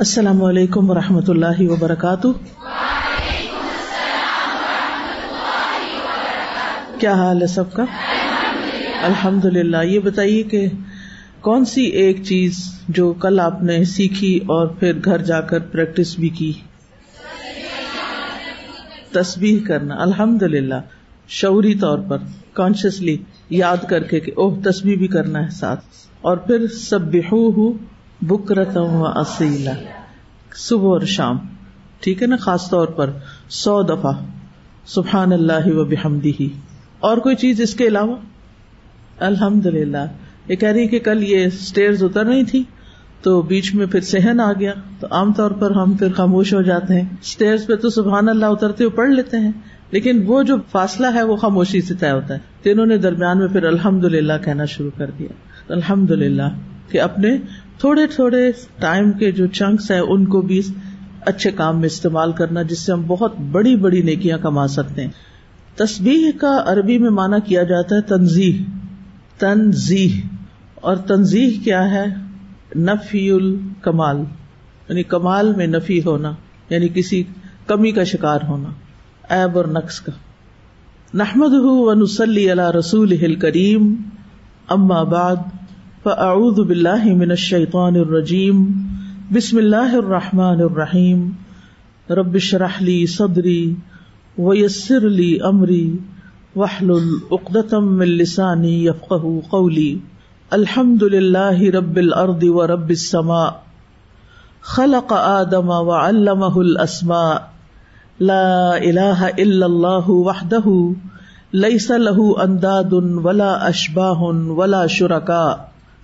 السلام علیکم ورحمۃ اللہ وبرکاتہ۔ کیا حال ہے سب کا؟ الحمد للہ یہ بتائیے کہ کون سی ایک چیز جو کل آپ نے سیکھی اور پھر گھر جا کر پریکٹس بھی کی؟ تسبیح کرنا الحمد للہ شعوری طور پر کانشیسلی یاد کر کے کہ اوہ، تسبیح بھی کرنا ہے ساتھ۔ اور پھر سب بکرتم و اصیلا، صبح اور شام، ٹھیک ہے نا؟ خاص طور پر سو دفعہ، سبحان اللہ و بحمدی ہی اور کوئی چیز اس کے علاوہ؟ الحمد للہ یہ کہہ رہی کہ کل یہ اسٹیئر اتر رہی تھی تو بیچ میں پھر سہن آ گیا۔ تو عام طور پر ہم پھر خاموش ہو جاتے ہیں۔ اسٹیئر پہ تو سبحان اللہ اترتے ہوئے پڑھ لیتے ہیں، لیکن وہ جو فاصلہ ہے وہ خاموشی سے طے ہوتا ہے۔ تو انہوں نے درمیان میں پھر الحمد للہ کہنا شروع کر دیا۔ الحمد للہ کہ اپنے تھوڑے تھوڑے ٹائم کے جو چنکس ہیں، ان کو بھی اچھے کام میں استعمال کرنا، جس سے ہم بہت بڑی بڑی نیکیاں کما سکتے ہیں۔ تسبیح کا عربی میں مانا کیا جاتا ہے تنظیح تنظیح اور تنظیح کیا ہے؟ نفی الکمال یعنی کمال میں نفی ہونا یعنی کسی کمی کا شکار ہونا ایب اور نقص کا۔ نحمد ونسلی علی رسول کریم اما بعد۔ فاعوذ باللہ من الشیطان الرجیم بسم اللہ الرحمن الرحیم رب اشرح لی صدری ویسر لی امری واحلل عقدۃ من لسانی یفقهوا قولی الحمد للہ رب الارض ورب السماء خلق آدم وعلمه الاسماء لا الہ الا اللہ وحدہ لیس له انداد ولا اشباہ ولا شرکاء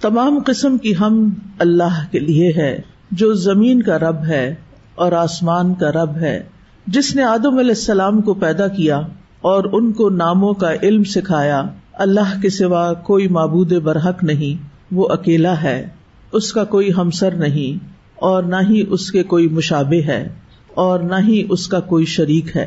تمام قسم کی ہم اللہ کے لیے ہے، جو زمین کا رب ہے اور آسمان کا رب ہے۔ جس نے آدم علیہ السلام کو پیدا کیا اور ان کو ناموں کا علم سکھایا، اللہ کے سوا کوئی معبود برحق نہیں، وہ اکیلا ہے۔ اس کا کوئی ہمسر نہیں اور نہ ہی اس کے کوئی مشابے ہے اور نہ ہی اس کا کوئی شریک ہے۔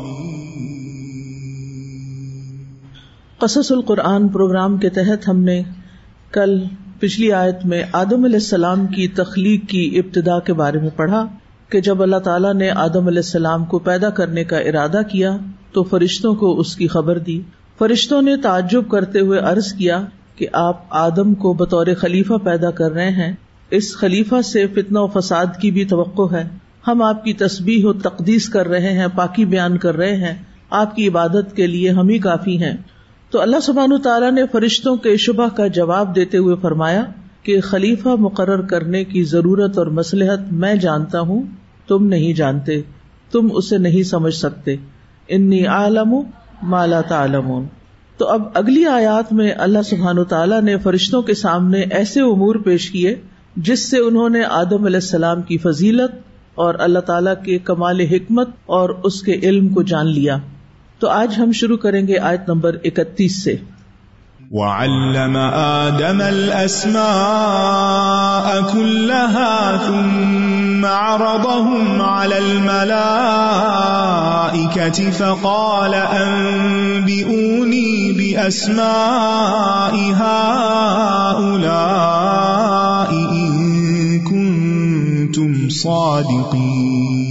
قصص القرآن پروگرام کے تحت ہم نے کل پچھلی آیت میں آدم علیہ السلام کی تخلیق کی ابتدا کے بارے میں پڑھا کہ جب اللہ تعالیٰ نے آدم علیہ السلام کو پیدا کرنے کا ارادہ کیا تو فرشتوں کو اس کی خبر دی۔ فرشتوں نے تعجب کرتے ہوئے عرض کیا کہ آپ آدم کو بطور خلیفہ پیدا کر رہے ہیں۔ اس خلیفہ سے فتنہ و فساد کی بھی توقع ہے۔ ہم آپ کی تسبیح و تقدیس کر رہے ہیں، پاکی بیان کر رہے ہیں۔ آپ کی عبادت کے لیے ہم ہی کافی ہیں۔ تو اللہ سبحان تعالیٰ نے فرشتوں کے شبہ کا جواب دیتے ہوئے فرمایا کہ خلیفہ مقرر کرنے کی ضرورت اور مسلحت میں جانتا ہوں، تم نہیں جانتے، تم اسے نہیں سمجھ سکتے۔ انی عالم مالا تعالم تو اب اگلی آیات میں اللہ سبحان تعالیٰ نے فرشتوں کے سامنے ایسے امور پیش کیے جس سے انہوں نے آدم علیہ السلام کی فضیلت اور اللہ تعالی کے کمال حکمت اور اس کے علم کو جان لیا۔ تو آج ہم شروع کریں گے آیت نمبر اکتیس سے۔ وعلم آدم الأسماء كلها ثم عرضهم على الملائكة فقال أنبئوني بأسماء هؤلاء إن كنتم صادقين۔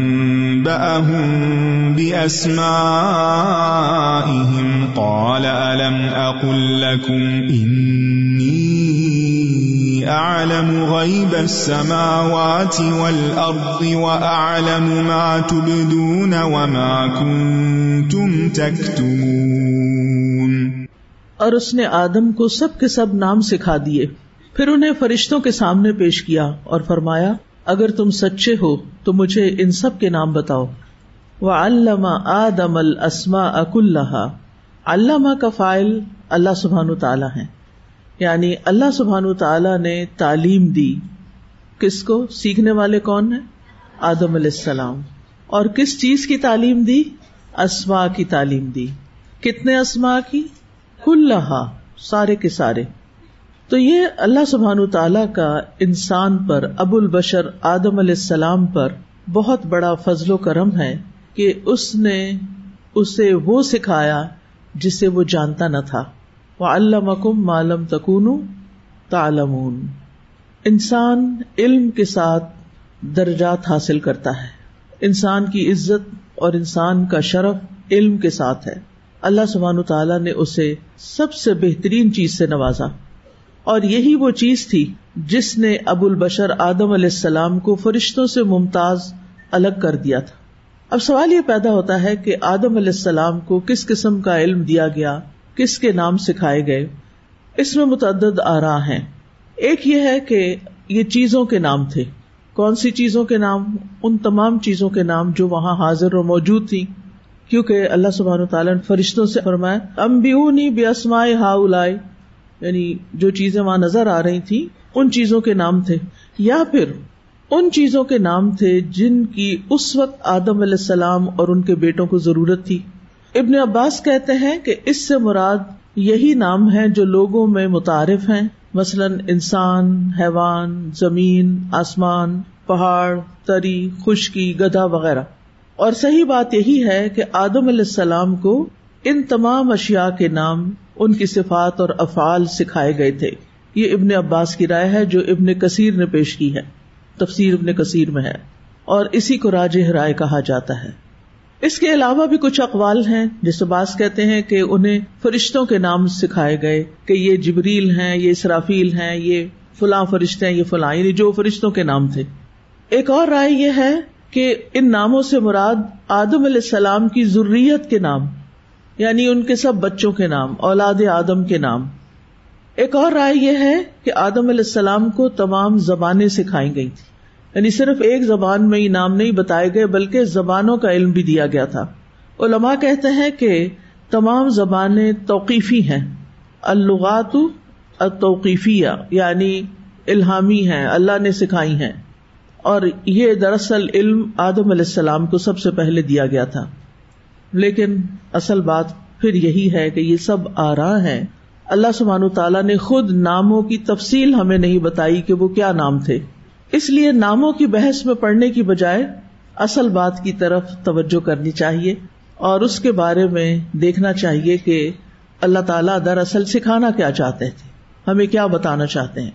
أنبأهم بأسمائهم قال ألم أقل لكم إني أعلم غيب السماوات والأرض وأعلم ما تبدون وما كنتم تكتمون اور اس نے آدم کو سب کے سب نام سکھا دیے، پھر انہیں فرشتوں کے سامنے پیش کیا اور فرمایا اگر تم سچے ہو تو مجھے ان سب کے نام بتاؤ۔ وہ علامہ آدم السما اک اللہ علامہ کا فائل اللہ سبحان تعالیٰ ہے یعنی اللہ سبحان تعالیٰ نے تعلیم دی۔ کس کو؟ سیکھنے والے کون ہیں؟ آدم علیہ السلام۔ اور کس چیز کی تعلیم دی؟ اسما کی تعلیم دی۔ کتنے اسما کی؟ کل سارے کے سارے۔ تو یہ اللہ سبحان تعالیٰ کا انسان پر، ابو البشر آدم علیہ السلام پر بہت بڑا فضل و کرم ہے کہ اس نے اسے وہ سکھایا جسے وہ جانتا نہ تھا۔ وہ اللہ مکم معلوم تکون تالمون انسان علم کے ساتھ درجات حاصل کرتا ہے۔ انسان کی عزت اور انسان کا شرف علم کے ساتھ ہے۔ اللہ سبحان تعالیٰ نے اسے سب سے بہترین چیز سے نوازا۔ اور یہی وہ چیز تھی جس نے ابو البشر آدم علیہ السلام کو فرشتوں سے ممتاز الگ کر دیا تھا۔ اب سوال یہ پیدا ہوتا ہے کہ آدم علیہ السلام کو کس قسم کا علم دیا گیا، کس کے نام سکھائے گئے؟ اس میں متعدد آ رہا ہے ایک یہ ہے کہ یہ چیزوں کے نام تھے۔ کون سی چیزوں کے نام؟ ان تمام چیزوں کے نام جو وہاں حاضر اور موجود تھی کیونکہ اللہ سبحانہ تعالیٰ نے فرشتوں سے فرمایا امبیونی بے اسمائے ہا یعنی جو چیزیں وہاں نظر آ رہی تھی ان چیزوں کے نام تھے۔ یا پھر ان چیزوں کے نام تھے جن کی اس وقت آدم علیہ السلام اور ان کے بیٹوں کو ضرورت تھی۔ ابن عباس کہتے ہیں کہ اس سے مراد یہی نام ہے جو لوگوں میں متعارف ہیں۔ مثلاً انسان، حیوان، زمین، آسمان، پہاڑ، تری، خشکی، گدھا وغیرہ۔ اور صحیح بات یہی ہے کہ آدم علیہ السلام کو ان تمام اشیاء کے نام ان کی صفات اور افعال سکھائے گئے تھے۔ یہ ابن عباس کی رائے ہے جو ابن کثیر نے پیش کی ہے۔ تفسیر ابن کثیر میں ہے اور اسی کو راج رائے کہا جاتا ہے۔ اس کے علاوہ بھی کچھ اقوال ہیں جس باس کہتے ہیں کہ انہیں فرشتوں کے نام سکھائے گئے کہ یہ جبریل ہیں، یہ اسرافیل ہیں، یہ فلاں فرشتے ہیں، یہ فلاں یعنی جو فرشتوں کے نام تھے۔ ایک اور رائے یہ ہے کہ ان ناموں سے مراد آدم علیہ السلام کی ضروریت کے نام۔ یعنی ان کے سب بچوں کے نام، اولاد آدم کے نام۔ ایک اور رائے یہ ہے کہ آدم علیہ السلام کو تمام زبانیں سکھائی گئی تھی یعنی صرف ایک زبان میں نام نہیں بتائے گئے، بلکہ زبانوں کا علم بھی دیا گیا تھا۔ علماء کہتے ہیں کہ تمام زبانیں توقیفی ہیں۔ الغات توقیفیہ یعنی الہامی ہیں، اللہ نے سکھائی ہیں۔ اور یہ دراصل علم آدم علیہ السلام کو سب سے پہلے دیا گیا تھا۔ لیکن اصل بات پھر یہی ہے کہ یہ سب آ رہا ہے اللہ سبحان تعالیٰ نے خود ناموں کی تفصیل ہمیں نہیں بتائی کہ وہ کیا نام تھے۔ اس لیے ناموں کی بحث میں پڑھنے کی بجائے اصل بات کی طرف توجہ کرنی چاہیے اور اس کے بارے میں دیکھنا چاہیے کہ اللہ تعالیٰ دراصل سکھانا کیا چاہتے تھے۔ ہمیں کیا بتانا چاہتے ہیں؟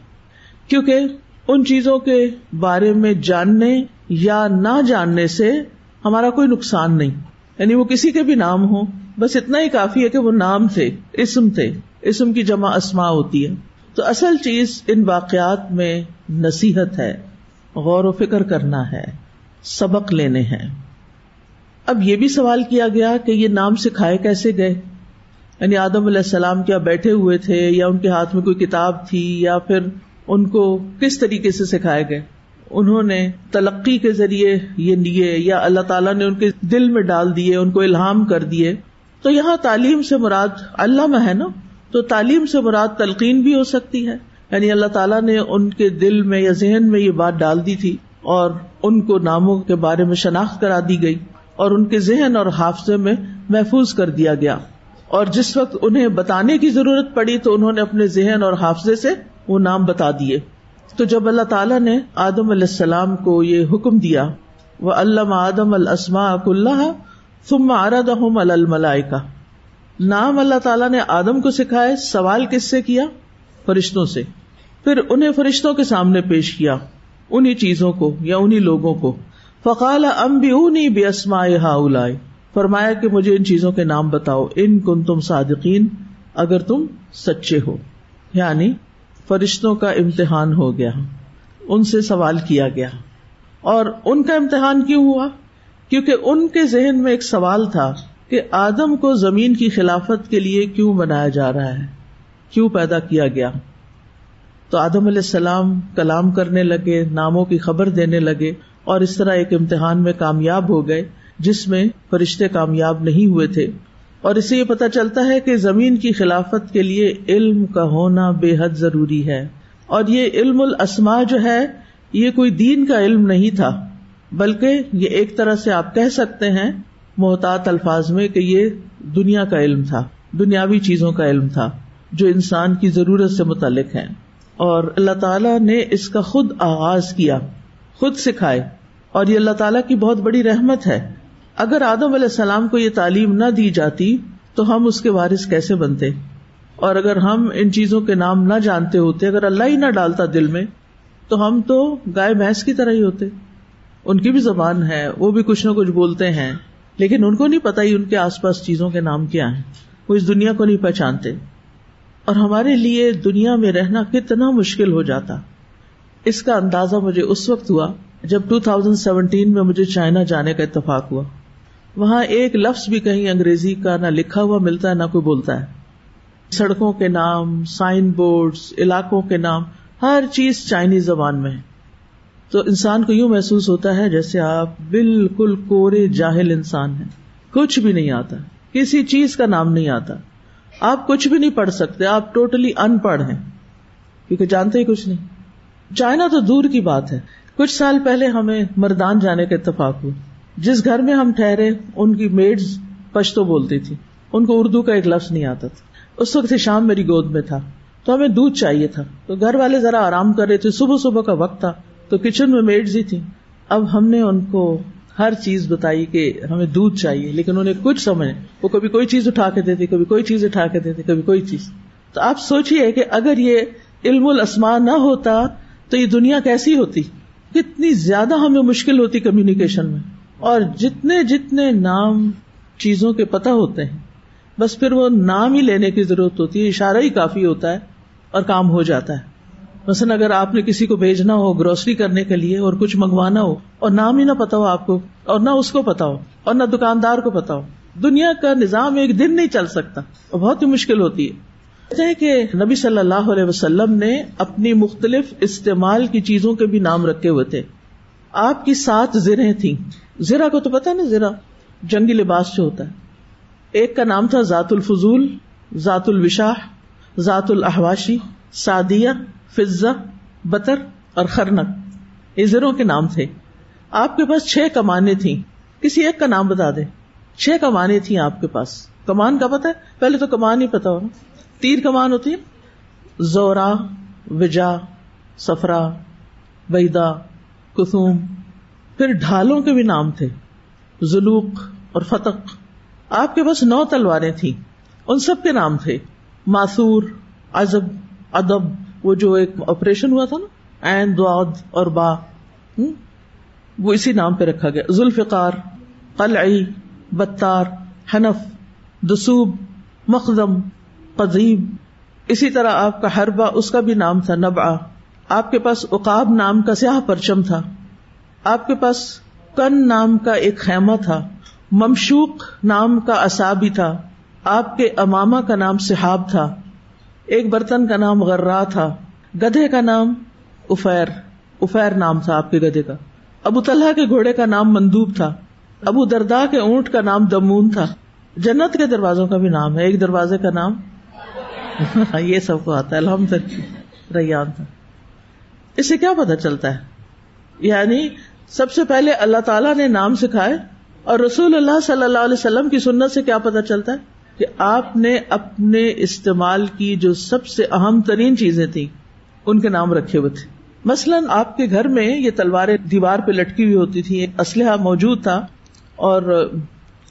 کیونکہ ان چیزوں کے بارے میں جاننے یا نہ جاننے سے ہمارا کوئی نقصان نہیں۔ یعنی وہ کسی کے بھی نام ہو بس اتنا ہی کافی ہے کہ وہ نام تھے اسم تھے اسم کی جمع اسما ہوتی ہے۔ تو اصل چیز ان واقعات میں نصیحت ہے، غور و فکر کرنا ہے، سبق لینے ہیں۔ اب یہ بھی سوال کیا گیا کہ یہ نام سکھائے کیسے گئے؟ یعنی آدم علیہ السلام کیا بیٹھے ہوئے تھے یا ان کے ہاتھ میں کوئی کتاب تھی یا پھر ان کو کس طریقے سے سکھائے گئے؟ انہوں نے تلقی کے ذریعے یہ لیے یا اللہ تعالیٰ نے ان کے دل میں ڈال دیے، ان کو الہام کر دیے۔ تو یہاں تعلیم سے مراد اللہ میں ہے نا؟ تو تعلیم سے مراد تلقین بھی ہو سکتی ہے۔ یعنی اللہ تعالیٰ نے ان کے دل میں یا ذہن میں یہ بات ڈال دی تھی اور ان کو ناموں کے بارے میں شناخت کرا دی گئی اور ان کے ذہن اور حافظے میں محفوظ کر دیا گیا۔ اور جس وقت انہیں بتانے کی ضرورت پڑی تو انہوں نے اپنے ذہن اور حافظے سے وہ نام بتا دیے۔ تو جب اللہ تعالیٰ نے آدم علیہ السلام کو یہ حکم دیا، وہ علامہ آدم السما اک اللہ ثم عرضهم الملائکہ۔ نام اللہ تعالیٰ نے آدم کو سکھائے، سوال کس سے کیا؟ فرشتوں سے۔ پھر انہیں فرشتوں کے سامنے پیش کیا انہیں چیزوں کو یا انہیں لوگوں کو۔ فقال ام بھی اونی بے اسما فرمایا کہ مجھے ان چیزوں کے نام بتاؤ۔ ان کن تم صادقین، اگر تم سچے ہو۔ یعنی فرشتوں کا امتحان ہو گیا، ان سے سوال کیا گیا۔ اور ان کا امتحان کیوں ہوا؟ کیونکہ ان کے ذہن میں ایک سوال تھا کہ آدم کو زمین کی خلافت کے لیے کیوں بنایا جا رہا ہے؟ کیوں پیدا کیا گیا؟ تو آدم علیہ السلام کلام کرنے لگے، ناموں کی خبر دینے لگے اور اس طرح ایک امتحان میں کامیاب ہو گئے، جس میں فرشتے کامیاب نہیں ہوئے تھے۔ اور اسے یہ پتا چلتا ہے کہ زمین کی خلافت کے لیے علم کا ہونا بے حد ضروری ہے۔ اور یہ علم الاسما جو ہے، یہ کوئی دین کا علم نہیں تھا، بلکہ یہ ایک طرح سے آپ کہہ سکتے ہیں، محتاط الفاظ میں کہ یہ دنیا کا علم تھا، دنیاوی چیزوں کا علم تھا، جو انسان کی ضرورت سے متعلق ہے اور اللہ تعالیٰ نے اس کا خود آغاز کیا، خود سکھائے۔ اور یہ اللہ تعالیٰ کی بہت بڑی رحمت ہے۔ اگر آدم علیہ السلام کو یہ تعلیم نہ دی جاتی تو ہم اس کے وارث کیسے بنتے؟ اور اگر ہم ان چیزوں کے نام نہ جانتے ہوتے، اگر اللہ ہی نہ ڈالتا دل میں، تو ہم تو گائے بھینس کی طرح ہی ہوتے۔ ان کی بھی زبان ہے، وہ بھی کچھ نہ کچھ بولتے ہیں، لیکن ان کو نہیں پتا ہی ان کے آس پاس چیزوں کے نام کیا ہیں۔ وہ اس دنیا کو نہیں پہچانتے۔ اور ہمارے لیے دنیا میں رہنا کتنا مشکل ہو جاتا۔ اس کا اندازہ مجھے اس وقت ہوا جب ٹو تھاؤزینڈ سیونٹین میں مجھے چائنا جانے کا اتفاق ہوا۔ وہاں ایک لفظ بھی کہیں انگریزی کا نہ لکھا ہوا ملتا ہے، نہ کوئی بولتا ہے۔ سڑکوں کے نام سائن بورڈ علاقوں کے نام، ہر چیز چائنیز زبان میں ہے۔ تو انسان کو یوں محسوس ہوتا ہے جیسے آپ بالکل کورے جاہل انسان ہیں۔ کچھ بھی نہیں آتا۔ کسی چیز کا نام نہیں آتا۔ آپ کچھ بھی نہیں پڑھ سکتے، آپ ٹوٹلی ان پڑھ ہیں۔ کیونکہ جانتے ہی کچھ نہیں۔ چائنا تو دور کی بات ہے۔ کچھ سال پہلے ہمیں مردان جانے کا اتفاق ہوا۔ جس گھر میں ہم ٹھہرے، ان کی میڈ پشتو بولتی تھی۔ ان کو اردو کا ایک لفظ نہیں آتا تھا۔ اس وقت شام میری گود میں تھا۔ تو ہمیں دودھ چاہیے تھا۔ تو گھر والے ذرا آرام کر رہے تھے۔ صبح صبح کا وقت تھا۔ تو کچن میں میڈز ہی تھی اب ہم نے ان کو ہر چیز بتائی کہ ہمیں دودھ چاہیے، لیکن انہیں کچھ سمجھ وہ کبھی کوئی چیز اٹھا کے دیتی کبھی کوئی چیز اٹھا کے دیتی کبھی کوئی چیز۔ تو آپ سوچیے کہ اگر یہ علم الاسما نہ ہوتا تو یہ دنیا کیسی ہوتی؟ کتنی زیادہ ہمیں مشکل ہوتی کمیونیکیشن میں۔ اور جتنے جتنے نام چیزوں کے پتہ ہوتے ہیں، بس پھر وہ نام ہی لینے کی ضرورت ہوتی ہے، اشارہ ہی کافی ہوتا ہے اور کام ہو جاتا ہے۔ مثلاً اگر آپ نے کسی کو بھیجنا ہو گروسری کرنے کے لیے اور کچھ منگوانا ہو اور نام ہی نہ پتا ہو آپ کو اور نہ اس کو پتا ہو اور نہ دکاندار کو پتا ہو، دنیا کا نظام ایک دن نہیں چل سکتا۔ اور بہت ہی مشکل ہوتی ہے۔ کہ نبی صلی اللہ علیہ وسلم نے اپنی مختلف استعمال کی چیزوں کے بھی نام رکھے ہوئے تھے۔ آپ کی سات زرہیں تھیں۔ زیرا کو تو پتا نا زیرا جنگی لباس جو ہوتا ہے۔ ایک کا نام تھا ذات الفضول، ذات الوشاح، ذات الحواشی سعدیہ فضا بطر اور خرنک۔ یہ زروں کے نام تھے۔ آپ کے پاس چھ کمانے تھیں۔ کسی ایک کا نام بتا دے چھ کمانے تھیں آپ کے پاس۔ کمان کا پتا ہے؟ پہلے تو کمان ہی پتا ہو تیر کمان ہوتی ہے زورا، وجا سفرا بیدا کسوم پھر ڈھالوں کے بھی نام تھے زلوک اور فتق۔ آپ کے پاس نو تلواریں تھیں، ان سب کے نام تھے۔ ماسور ازب ادب، وہ جو ایک آپریشن ہوا تھا نا این دعد اور با۔ وہ اسی نام پہ رکھا گیا۔ ذوالفقار، قلعی بتار حنف، دسوب مخدم قزیب اسی طرح آپ کا ہربا اس کا بھی نام تھا نبا آپ کے پاس اقاب نام کا سیاہ پرچم تھا۔ آپ کے پاس کن نام کا ایک خیمہ تھا، ممشوق نام کا اصابی تھا، آپ کے اماما کا نام صحاب تھا، ایک برتن کا نام غرا تھا، گدھے کا نام افیر افیر نام تھا آپ کے گدھے کا۔ ابو طلحہ کے گھوڑے کا نام مندوب تھا، ابو دردا کے اونٹ کا نام دمون تھا۔ جنت کے دروازوں کا بھی نام ہے، ایک دروازے کا نام یہ سب کو آتا ہے الحمد ریان تھا۔ اس سے کیا پتا چلتا ہے؟ یعنی سب سے پہلے اللہ تعالیٰ نے نام سکھائے اور رسول اللہ صلی اللہ علیہ وسلم کی سنت سے کیا پتا چلتا ہے؟ کہ آپ نے اپنے استعمال کی جو سب سے اہم ترین چیزیں تھیں، ان کے نام رکھے ہوئے تھے۔ مثلاً آپ کے گھر میں یہ تلواریں دیوار پہ لٹکی ہوئی ہوتی تھی اسلحہ موجود تھا۔ اور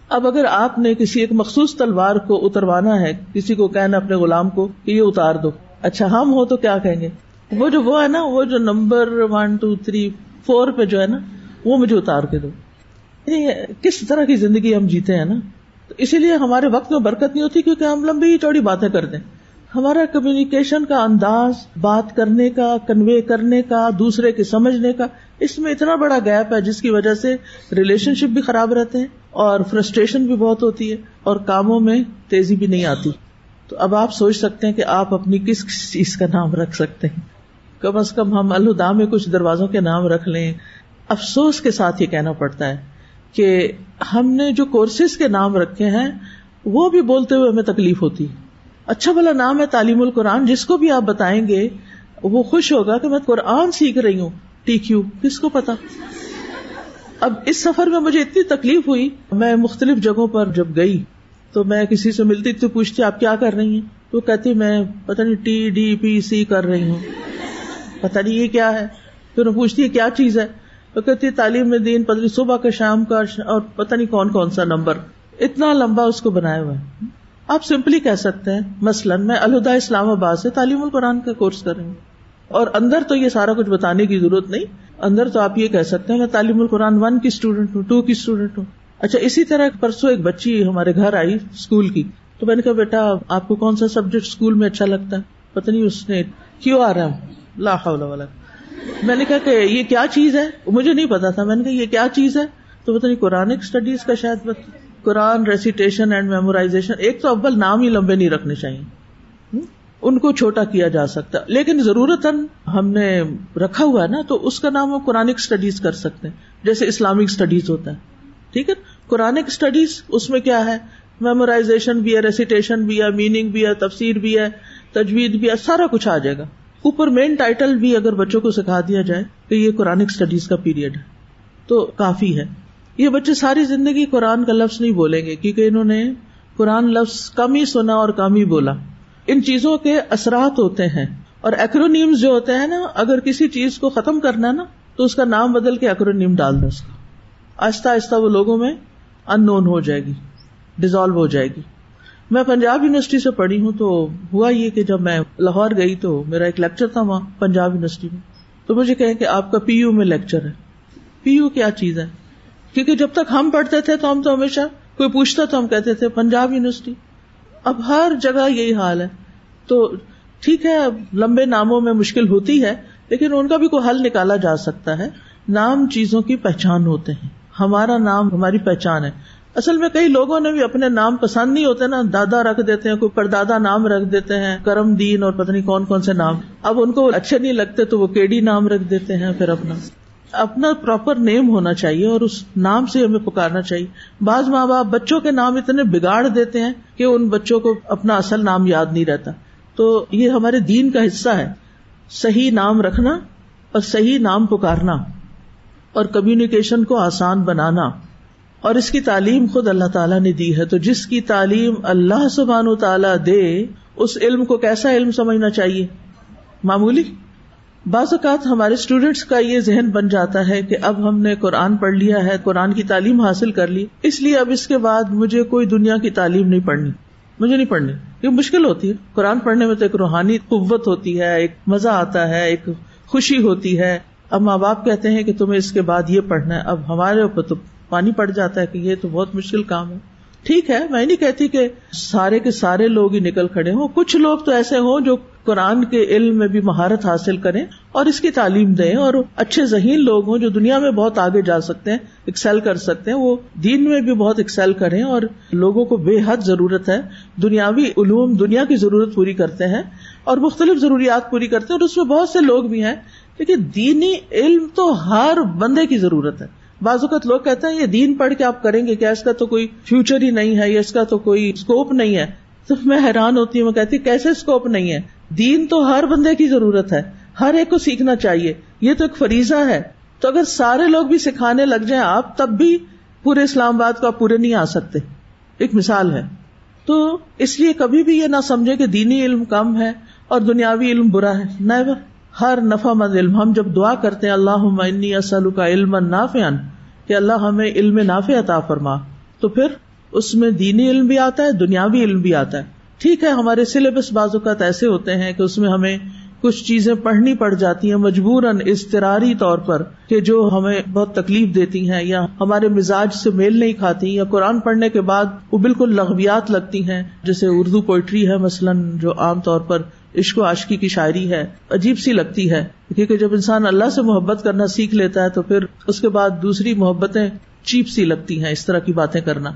اب اگر آپ نے کسی ایک مخصوص تلوار کو اتروانا ہے، کسی کو کہنا اپنے غلام کو کہ یہ اتار دو۔ اچھا ہم ہو تو کیا کہیں گے؟ وہ جو وہ ہے نا، وہ جو number one, two, three four پہ جو ہے نا، وہ مجھے اتار کے دو۔ یعنی کس طرح کی زندگی ہم جیتے ہیں نا۔ تو اسی لیے ہمارے وقت میں برکت نہیں ہوتی کیونکہ ہم لمبی چوڑی باتیں کرتے ہیں ہمارا کمیونیکیشن کا انداز، بات کرنے کا کنوے کرنے کا، دوسرے کے سمجھنے کا، اس میں اتنا بڑا گیپ ہے جس کی وجہ سے ریلیشن شپ بھی خراب رہتے ہیں اور فرسٹریشن بھی بہت ہوتی ہے اور کاموں میں تیزی بھی نہیں آتی۔ تو اب آپ سوچ سکتے ہیں کہ آپ اپنی کس چیز کا نام رکھ سکتے ہیں۔ کم از کم ہم الدا میں کچھ دروازوں کے نام رکھ لیں۔ افسوس کے ساتھ یہ کہنا پڑتا ہے کہ ہم نے جو کورسز کے نام رکھے ہیں، وہ بھی بولتے ہوئے ہمیں تکلیف ہوتی۔ اچھا بلا نام ہے تعلیم القرآن، جس کو بھی آپ بتائیں گے، وہ خوش ہوگا کہ میں قرآن سیکھ رہی ہوں۔ ٹی کیو کس کو پتا؟ اب اس سفر میں مجھے اتنی تکلیف ہوئی۔ میں مختلف جگہوں پر جب گئی، تو میں کسی سے ملتی، تو پوچھتی، آپ کیا کر رہی ہیں؟ تو کہتی، میں پتا نہیں ٹی، ڈی، پی، سی کر رہی ہوں۔ پتا نہیں یہ کیا ہے۔ پھر میں پوچھتی ہے کیا چیز ہے؟ تو کہتی تعلیم میں دین پتہ صبح کا شام کا اور پتہ نہیں کون کون سا نمبر۔ اتنا لمبا اس کو بنایا ہوا ہے۔ آپ سمپلی کہہ سکتے ہیں، مثلاً میں الہدا اسلام آباد سے تعلیم القرآن کا کورس کر رہی ہوں۔ اور اندر تو یہ سارا کچھ بتانے کی ضرورت نہیں، اندر تو آپ یہ کہہ سکتے ہیں میں تعلیم القرآن ون کی اسٹوڈینٹ ہوں ٹو کی اسٹوڈینٹ ہوں۔ اچھا اسی طرح پرسوں ایک بچی ہمارے گھر آئی اسکول کی، تو میں نے کہا بیٹا، آپ کو کون سا سبجیکٹ اسکول میں اچھا لگتا ہے؟ پتہ نہیں اس نے کیوں آ رہا ہے؟ لاہ والا میں نے کہا کہ یہ کیا چیز ہے؟ مجھے نہیں پتا تھا۔ میں نے کہا، یہ کیا چیز ہے؟ تو پتہ نہیں قرآن اسٹڈیز کا شاید قرآن ریسیٹیشن اینڈ میمورائزیشن ایک تو اول نام ہی لمبے نہیں رکھنے چاہیے۔ ان کو چھوٹا کیا جا سکتا۔ لیکن ضرورت ہم نے رکھا ہوا ہے نا، تو اس کا نام ہم قرآن اسٹڈیز کر سکتے ہیں۔ جیسے اسلامک اسٹڈیز ہوتا ہے۔ ٹھیک ہے؟ قرآن اسٹڈیز اس میں کیا ہے؟ میمورائزیشن بھی ہے ریسیٹیشن بھی ہے میننگ بھی ہے، تفسیر بھی ہے، تجوید بھی ہے، سارا کچھ آ جائے گا۔ اوپر مین ٹائٹل بھی اگر بچوں کو سکھا دیا جائے کہ یہ قرآن اسٹڈیز کا پیریڈ ہے۔ تو کافی ہے۔ یہ بچے ساری زندگی قرآن کا لفظ نہیں بولیں گے کیونکہ انہوں نے قرآن لفظ کم ہی سنا اور کم ہی بولا۔ ان چیزوں کے اثرات ہوتے ہیں اور ایکرونیم جو ہوتے ہیں نا، اگر کسی چیز کو ختم کرنا نا، تو اس کا نام بدل کے ایکرونیم ڈال دو اس کا۔ آہستہ آہستہ وہ لوگوں میں ان نون ہو جائے گی ڈیزالو ہو جائے گی۔ میں پنجاب یونیورسٹی سے پڑھی ہوں تو ہوا یہ کہ جب میں لاہور گئی تو میرا ایک لیکچر تھا وہاں پنجاب یونیورسٹی میں۔ تو مجھے کہیں کہ آپ کا پی یو میں لیکچر ہے۔ پی یو کیا چیز ہے؟ کیونکہ جب تک ہم پڑھتے تھے تو ہم تو ہمیشہ کوئی پوچھتا تو ہم کہتے تھے پنجاب یونیورسٹی۔ اب ہر جگہ یہی حال ہے۔ تو ٹھیک ہے لمبے ناموں میں مشکل ہوتی ہے، لیکن ان کا بھی کوئی حل نکالا جا سکتا ہے۔ نام چیزوں کی پہچان ہوتے ہیں۔ ہمارا نام ہماری پہچان ہے۔ اصل میں کئی لوگوں نے بھی اپنے نام پسند نہیں ہوتے نا، دادا رکھ دیتے ہیں، کوئی پردادا نام رکھ دیتے ہیں، کرم دین اور پتہ نہیں کون کون سے نام۔ اب ان کو اچھے نہیں لگتے تو وہ کیڈی نام رکھ دیتے ہیں، پھر اپنا۔ اپنا پراپر نیم ہونا چاہیے اور اس نام سے ہمیں پکارنا چاہیے۔ بعض ماں باپ بچوں کے نام اتنے بگاڑ دیتے ہیں کہ ان بچوں کو اپنا اصل نام یاد نہیں رہتا۔ تو یہ ہمارے دین کا حصہ ہے۔ صحیح نام رکھنا اور صحیح نام پکارنا اور کمیونیکیشن کو آسان بنانا۔ اور اس کی تعلیم خود اللہ تعالیٰ نے دی ہے۔ تو جس کی تعلیم اللہ سبحان و تعالیٰ دے، اس علم کو کیسا علم سمجھنا چاہیے؟ معمولی؟ بعض اوقات ہمارے اسٹوڈینٹس کا یہ ذہن بن جاتا ہے کہ اب ہم نے قرآن پڑھ لیا ہے، قرآن کی تعلیم حاصل کر لی، اس لیے اب اس کے بعد مجھے کوئی دنیا کی تعلیم نہیں پڑھنی۔ مجھے نہیں پڑھنی۔ یہ مشکل ہوتی ہے۔ قرآن پڑھنے میں تو ایک روحانی قوت ہوتی ہے، ایک مزہ آتا ہے، ایک خوشی ہوتی ہے۔ اب ماں باپ کہتے ہیں کہ تمہیں اس کے بعد یہ پڑھنا ہے، اب ہمارے اوپر تو پانی پڑ جاتا ہے کہ یہ تو بہت مشکل کام ہے۔ ٹھیک ہے، میں نہیں کہتی کہ سارے کے سارے لوگ ہی نکل کھڑے ہوں۔ کچھ لوگ تو ایسے ہوں جو قرآن کے علم میں بھی مہارت حاصل کریں اور اس کی تعلیم دیں اور اچھے ذہین لوگ ہوں جو دنیا میں بہت آگے جا سکتے ہیں ایکسل کر سکتے ہیں۔ وہ دین میں بھی بہت ایکسل کریں اور لوگوں کو بے حد ضرورت ہے۔ دنیاوی علوم دنیا کی ضرورت پوری کرتے ہیں اور مختلف ضروریات پوری کرتے ہیں اور اس میں بہت سے لوگ بھی ہیں۔ لیکن دینی علم تو ہر بندے کی ضرورت ہے۔ بعض اوقات لوگ کہتے ہیں یہ دین پڑھ کے آپ کریں گے کیا؟ اس کا تو کوئی فیوچر ہی نہیں ہے یا اس کا تو کوئی اسکوپ نہیں ہے۔ تو میں حیران ہوتی ہوں، میں کہتی کیسے اسکوپ نہیں ہے؟ دین تو ہر بندے کی ضرورت ہے، ہر ایک کو سیکھنا چاہیے۔ یہ تو ایک فریضہ ہے۔ تو اگر سارے لوگ بھی سکھانے لگ جائیں آپ، تب بھی پورے اسلام آباد کو آپ پورے نہیں آ سکتے۔ ایک مثال ہے۔ تو اس لیے کبھی بھی یہ نہ سمجھے کہ دینی علم کم ہے اور دنیاوی علم برا ہے۔ نیور ہر نفع مند علم، ہم جب دعا کرتے ہیں اللہ اسلو کا علم نافیان کہ اللہ ہمیں علم نافع عطا فرما، تو پھر اس میں دینی علم بھی آتا ہے، دنیاوی علم بھی آتا ہے۔ ٹھیک ہے، ہمارے سلیبس بعض اوقات ایسے ہوتے ہیں کہ اس میں ہمیں کچھ چیزیں پڑھنی پڑ جاتی ہیں، مجبوراً استراری طور پر، کہ جو ہمیں بہت تکلیف دیتی ہیں، یا ہمارے مزاج سے میل نہیں کھاتی، یا قرآن پڑھنے کے بعد وہ بالکل لغویات لگتی ہیں۔ جیسے اردو پوئٹری ہے مثلاً، جو عام طور پر عشق و عاشقی کی شاعری ہے، عجیب سی لگتی ہے۔ کیونکہ جب انسان اللہ سے محبت کرنا سیکھ لیتا ہے تو پھر اس کے بعد دوسری محبتیں چیپ سی لگتی ہیں اس طرح کی باتیں کرنا۔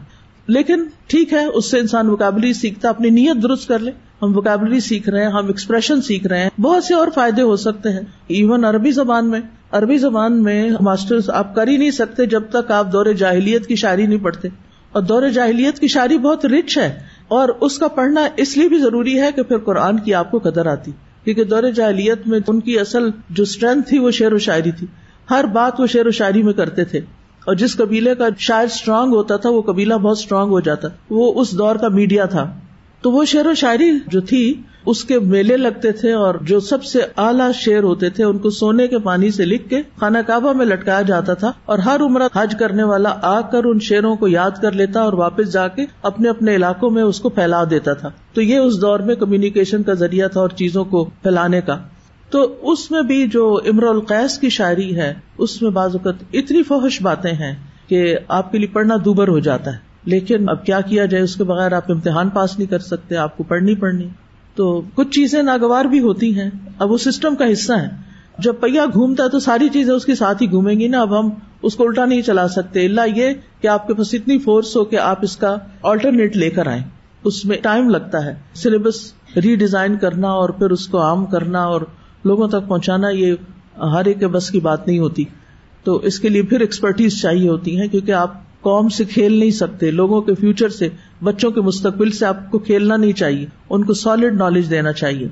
لیکن ٹھیک ہے، اس سے انسان وکیبلری سیکھتا، اپنی نیت درست کر لے۔ ہم وکیبلری سیکھ رہے ہیں، ہم ایکسپریشن سیکھ رہے ہیں۔ بہت سے اور فائدے ہو سکتے ہیں۔ ایون عربی زبان میں، عربی زبان میں ماسٹر آپ کر ہی نہیں سکتے جب تک آپ دور جاہلیت کی شاعری نہیں پڑھتے۔ اور دور جاہلیت کی شاعری بہت رچ ہے۔ اور اس کا پڑھنا اس لیے بھی ضروری ہے کہ پھر قرآن کی آپ کو قدر آتی۔ کیونکہ دور جاہلیت میں ان کی اصل جو اسٹرینتھ تھی وہ شعر و شاعری تھی۔ ہر بات وہ شعر و شاعری میں کرتے تھے۔ اور جس قبیلے کا شاعر اسٹرانگ ہوتا تھا وہ قبیلہ بہت اسٹرانگ ہو جاتا۔ وہ اس دور کا میڈیا تھا۔ تو وہ شعر و شاعری جو تھی، اس کے میلے لگتے تھے اور جو سب سے اعلیٰ شعر ہوتے تھے، ان کو سونے کے پانی سے لکھ کے خانہ کعبہ میں لٹکایا جاتا تھا اور ہر عمر حج کرنے والا آ کر ان شعروں کو یاد کر لیتا اور واپس جا کے اپنے اپنے علاقوں میں اس کو پھیلا دیتا تھا۔ تو یہ اس دور میں کمیونیکیشن کا ذریعہ تھا اور چیزوں کو پھیلانے کا۔ تو اس میں بھی جو امر القیس کی شاعری ہے، اس میں بعض اوقات اتنی فوہش باتیں ہیں کہ آپ کے لیے پڑھنا دوبر ہو جاتا ہے۔ لیکن اب کیا کیا جائے اس کے بغیر آپ امتحان پاس نہیں کر سکتے، آپ کو پڑھنی پڑنی تو کچھ چیزیں ناگوار بھی ہوتی ہیں۔ اب وہ سسٹم کا حصہ ہے۔ جب پہیا گھومتا ہے تو ساری چیزیں اس کے ساتھ ہی گھومیں گی نا۔ اب ہم اس کو الٹا نہیں چلا سکتے۔ اللہ یہ کہ آپ کے پاس اتنی فورس ہو کہ آپ اس کا آلٹرنیٹ لے کر آئیں۔ اس میں ٹائم لگتا ہے۔ سلیبس ری ڈیزائن کرنا اور پھر اس کو عام کرنا اور لوگوں تک پہنچانا، یہ ہر ایک بس کی بات نہیں ہوتی۔ تو اس کے لیے پھر ایکسپرٹیز چاہیے ہوتی ہے، کیونکہ آپ قوم سے کھیل نہیں سکتے، لوگوں کے فیوچر سے، بچوں کے مستقبل سے آپ کو کھیلنا نہیں چاہیے، ان کو سالڈ نالج دینا چاہیے۔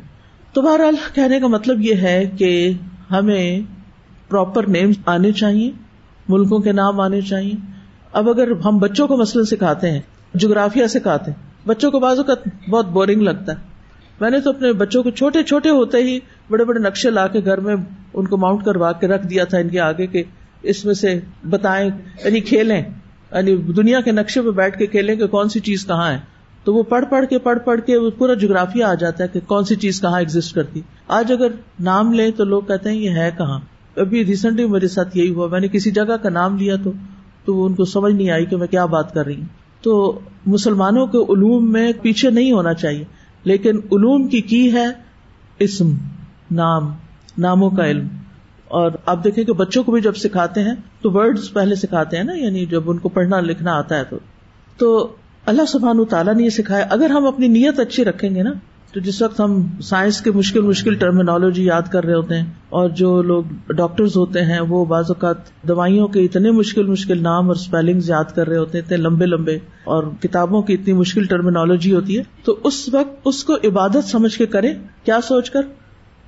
تو بہرحال کہنے کا مطلب یہ ہے کہ ہمیں پراپر نیم آنے چاہیے، ملکوں کے نام آنے چاہیے۔ اب اگر ہم بچوں کو مثلاً سکھاتے ہیں، جغرافیہ سکھاتے ہیں، بچوں کو بازو کا بہت بورنگ لگتا ہے۔ میں نے تو اپنے بچوں کو چھوٹے چھوٹے ہوتے ہی بڑے بڑے نقشے لا کے گھر میں ان کو ماؤنٹ کروا کے رکھ دیا تھا ان کے آگے کے اس میں سے بتائیں یعنی کھیلیں۔ یعنی دنیا کے نقشے پہ بیٹھ کے کھیلیں کہ کون سی چیز کہاں ہے۔ تو وہ پڑھ پڑھ کے پڑھ پڑھ کے پورا جغرافیہ آ جاتا ہے کہ کون سی چیز کہاں ایگزٹ کرتی۔ آج اگر نام لیں تو لوگ کہتے ہیں یہ ہے کہاں۔ ابھی ریسنٹلی میرے ساتھ یہی ہوا، میں نے کسی جگہ کا نام لیا تو تو ان کو سمجھ نہیں آئی کہ میں کیا بات کر رہی ہوں۔ تو مسلمانوں کے علوم میں پیچھے نہیں ہونا چاہیے، لیکن علوم کی کی ہے اسم، نام، ناموں کا علم۔ اور آپ دیکھیں کہ بچوں کو بھی جب سکھاتے ہیں تو ورڈز پہلے سکھاتے ہیں نا یعنی جب ان کو پڑھنا لکھنا آتا ہے تو۔ تو اللہ سبحان تعالیٰ نے یہ سکھایا، اگر ہم اپنی نیت اچھی رکھیں گے نا، تو جس وقت ہم سائنس کے مشکل مشکل ٹرمینالوجی یاد کر رہے ہوتے ہیں، اور جو لوگ ڈاکٹرز ہوتے ہیں، وہ بعض اوقات دوائیوں کے اتنے مشکل مشکل نام اور اسپیلنگ یاد کر رہے ہوتے ہیں، اتنے لمبے لمبے، اور کتابوں کی اتنی مشکل ٹرمینالوجی ہوتی ہے، تو اس وقت اس کو عبادت سمجھ کے کرے کیا سوچ کر؟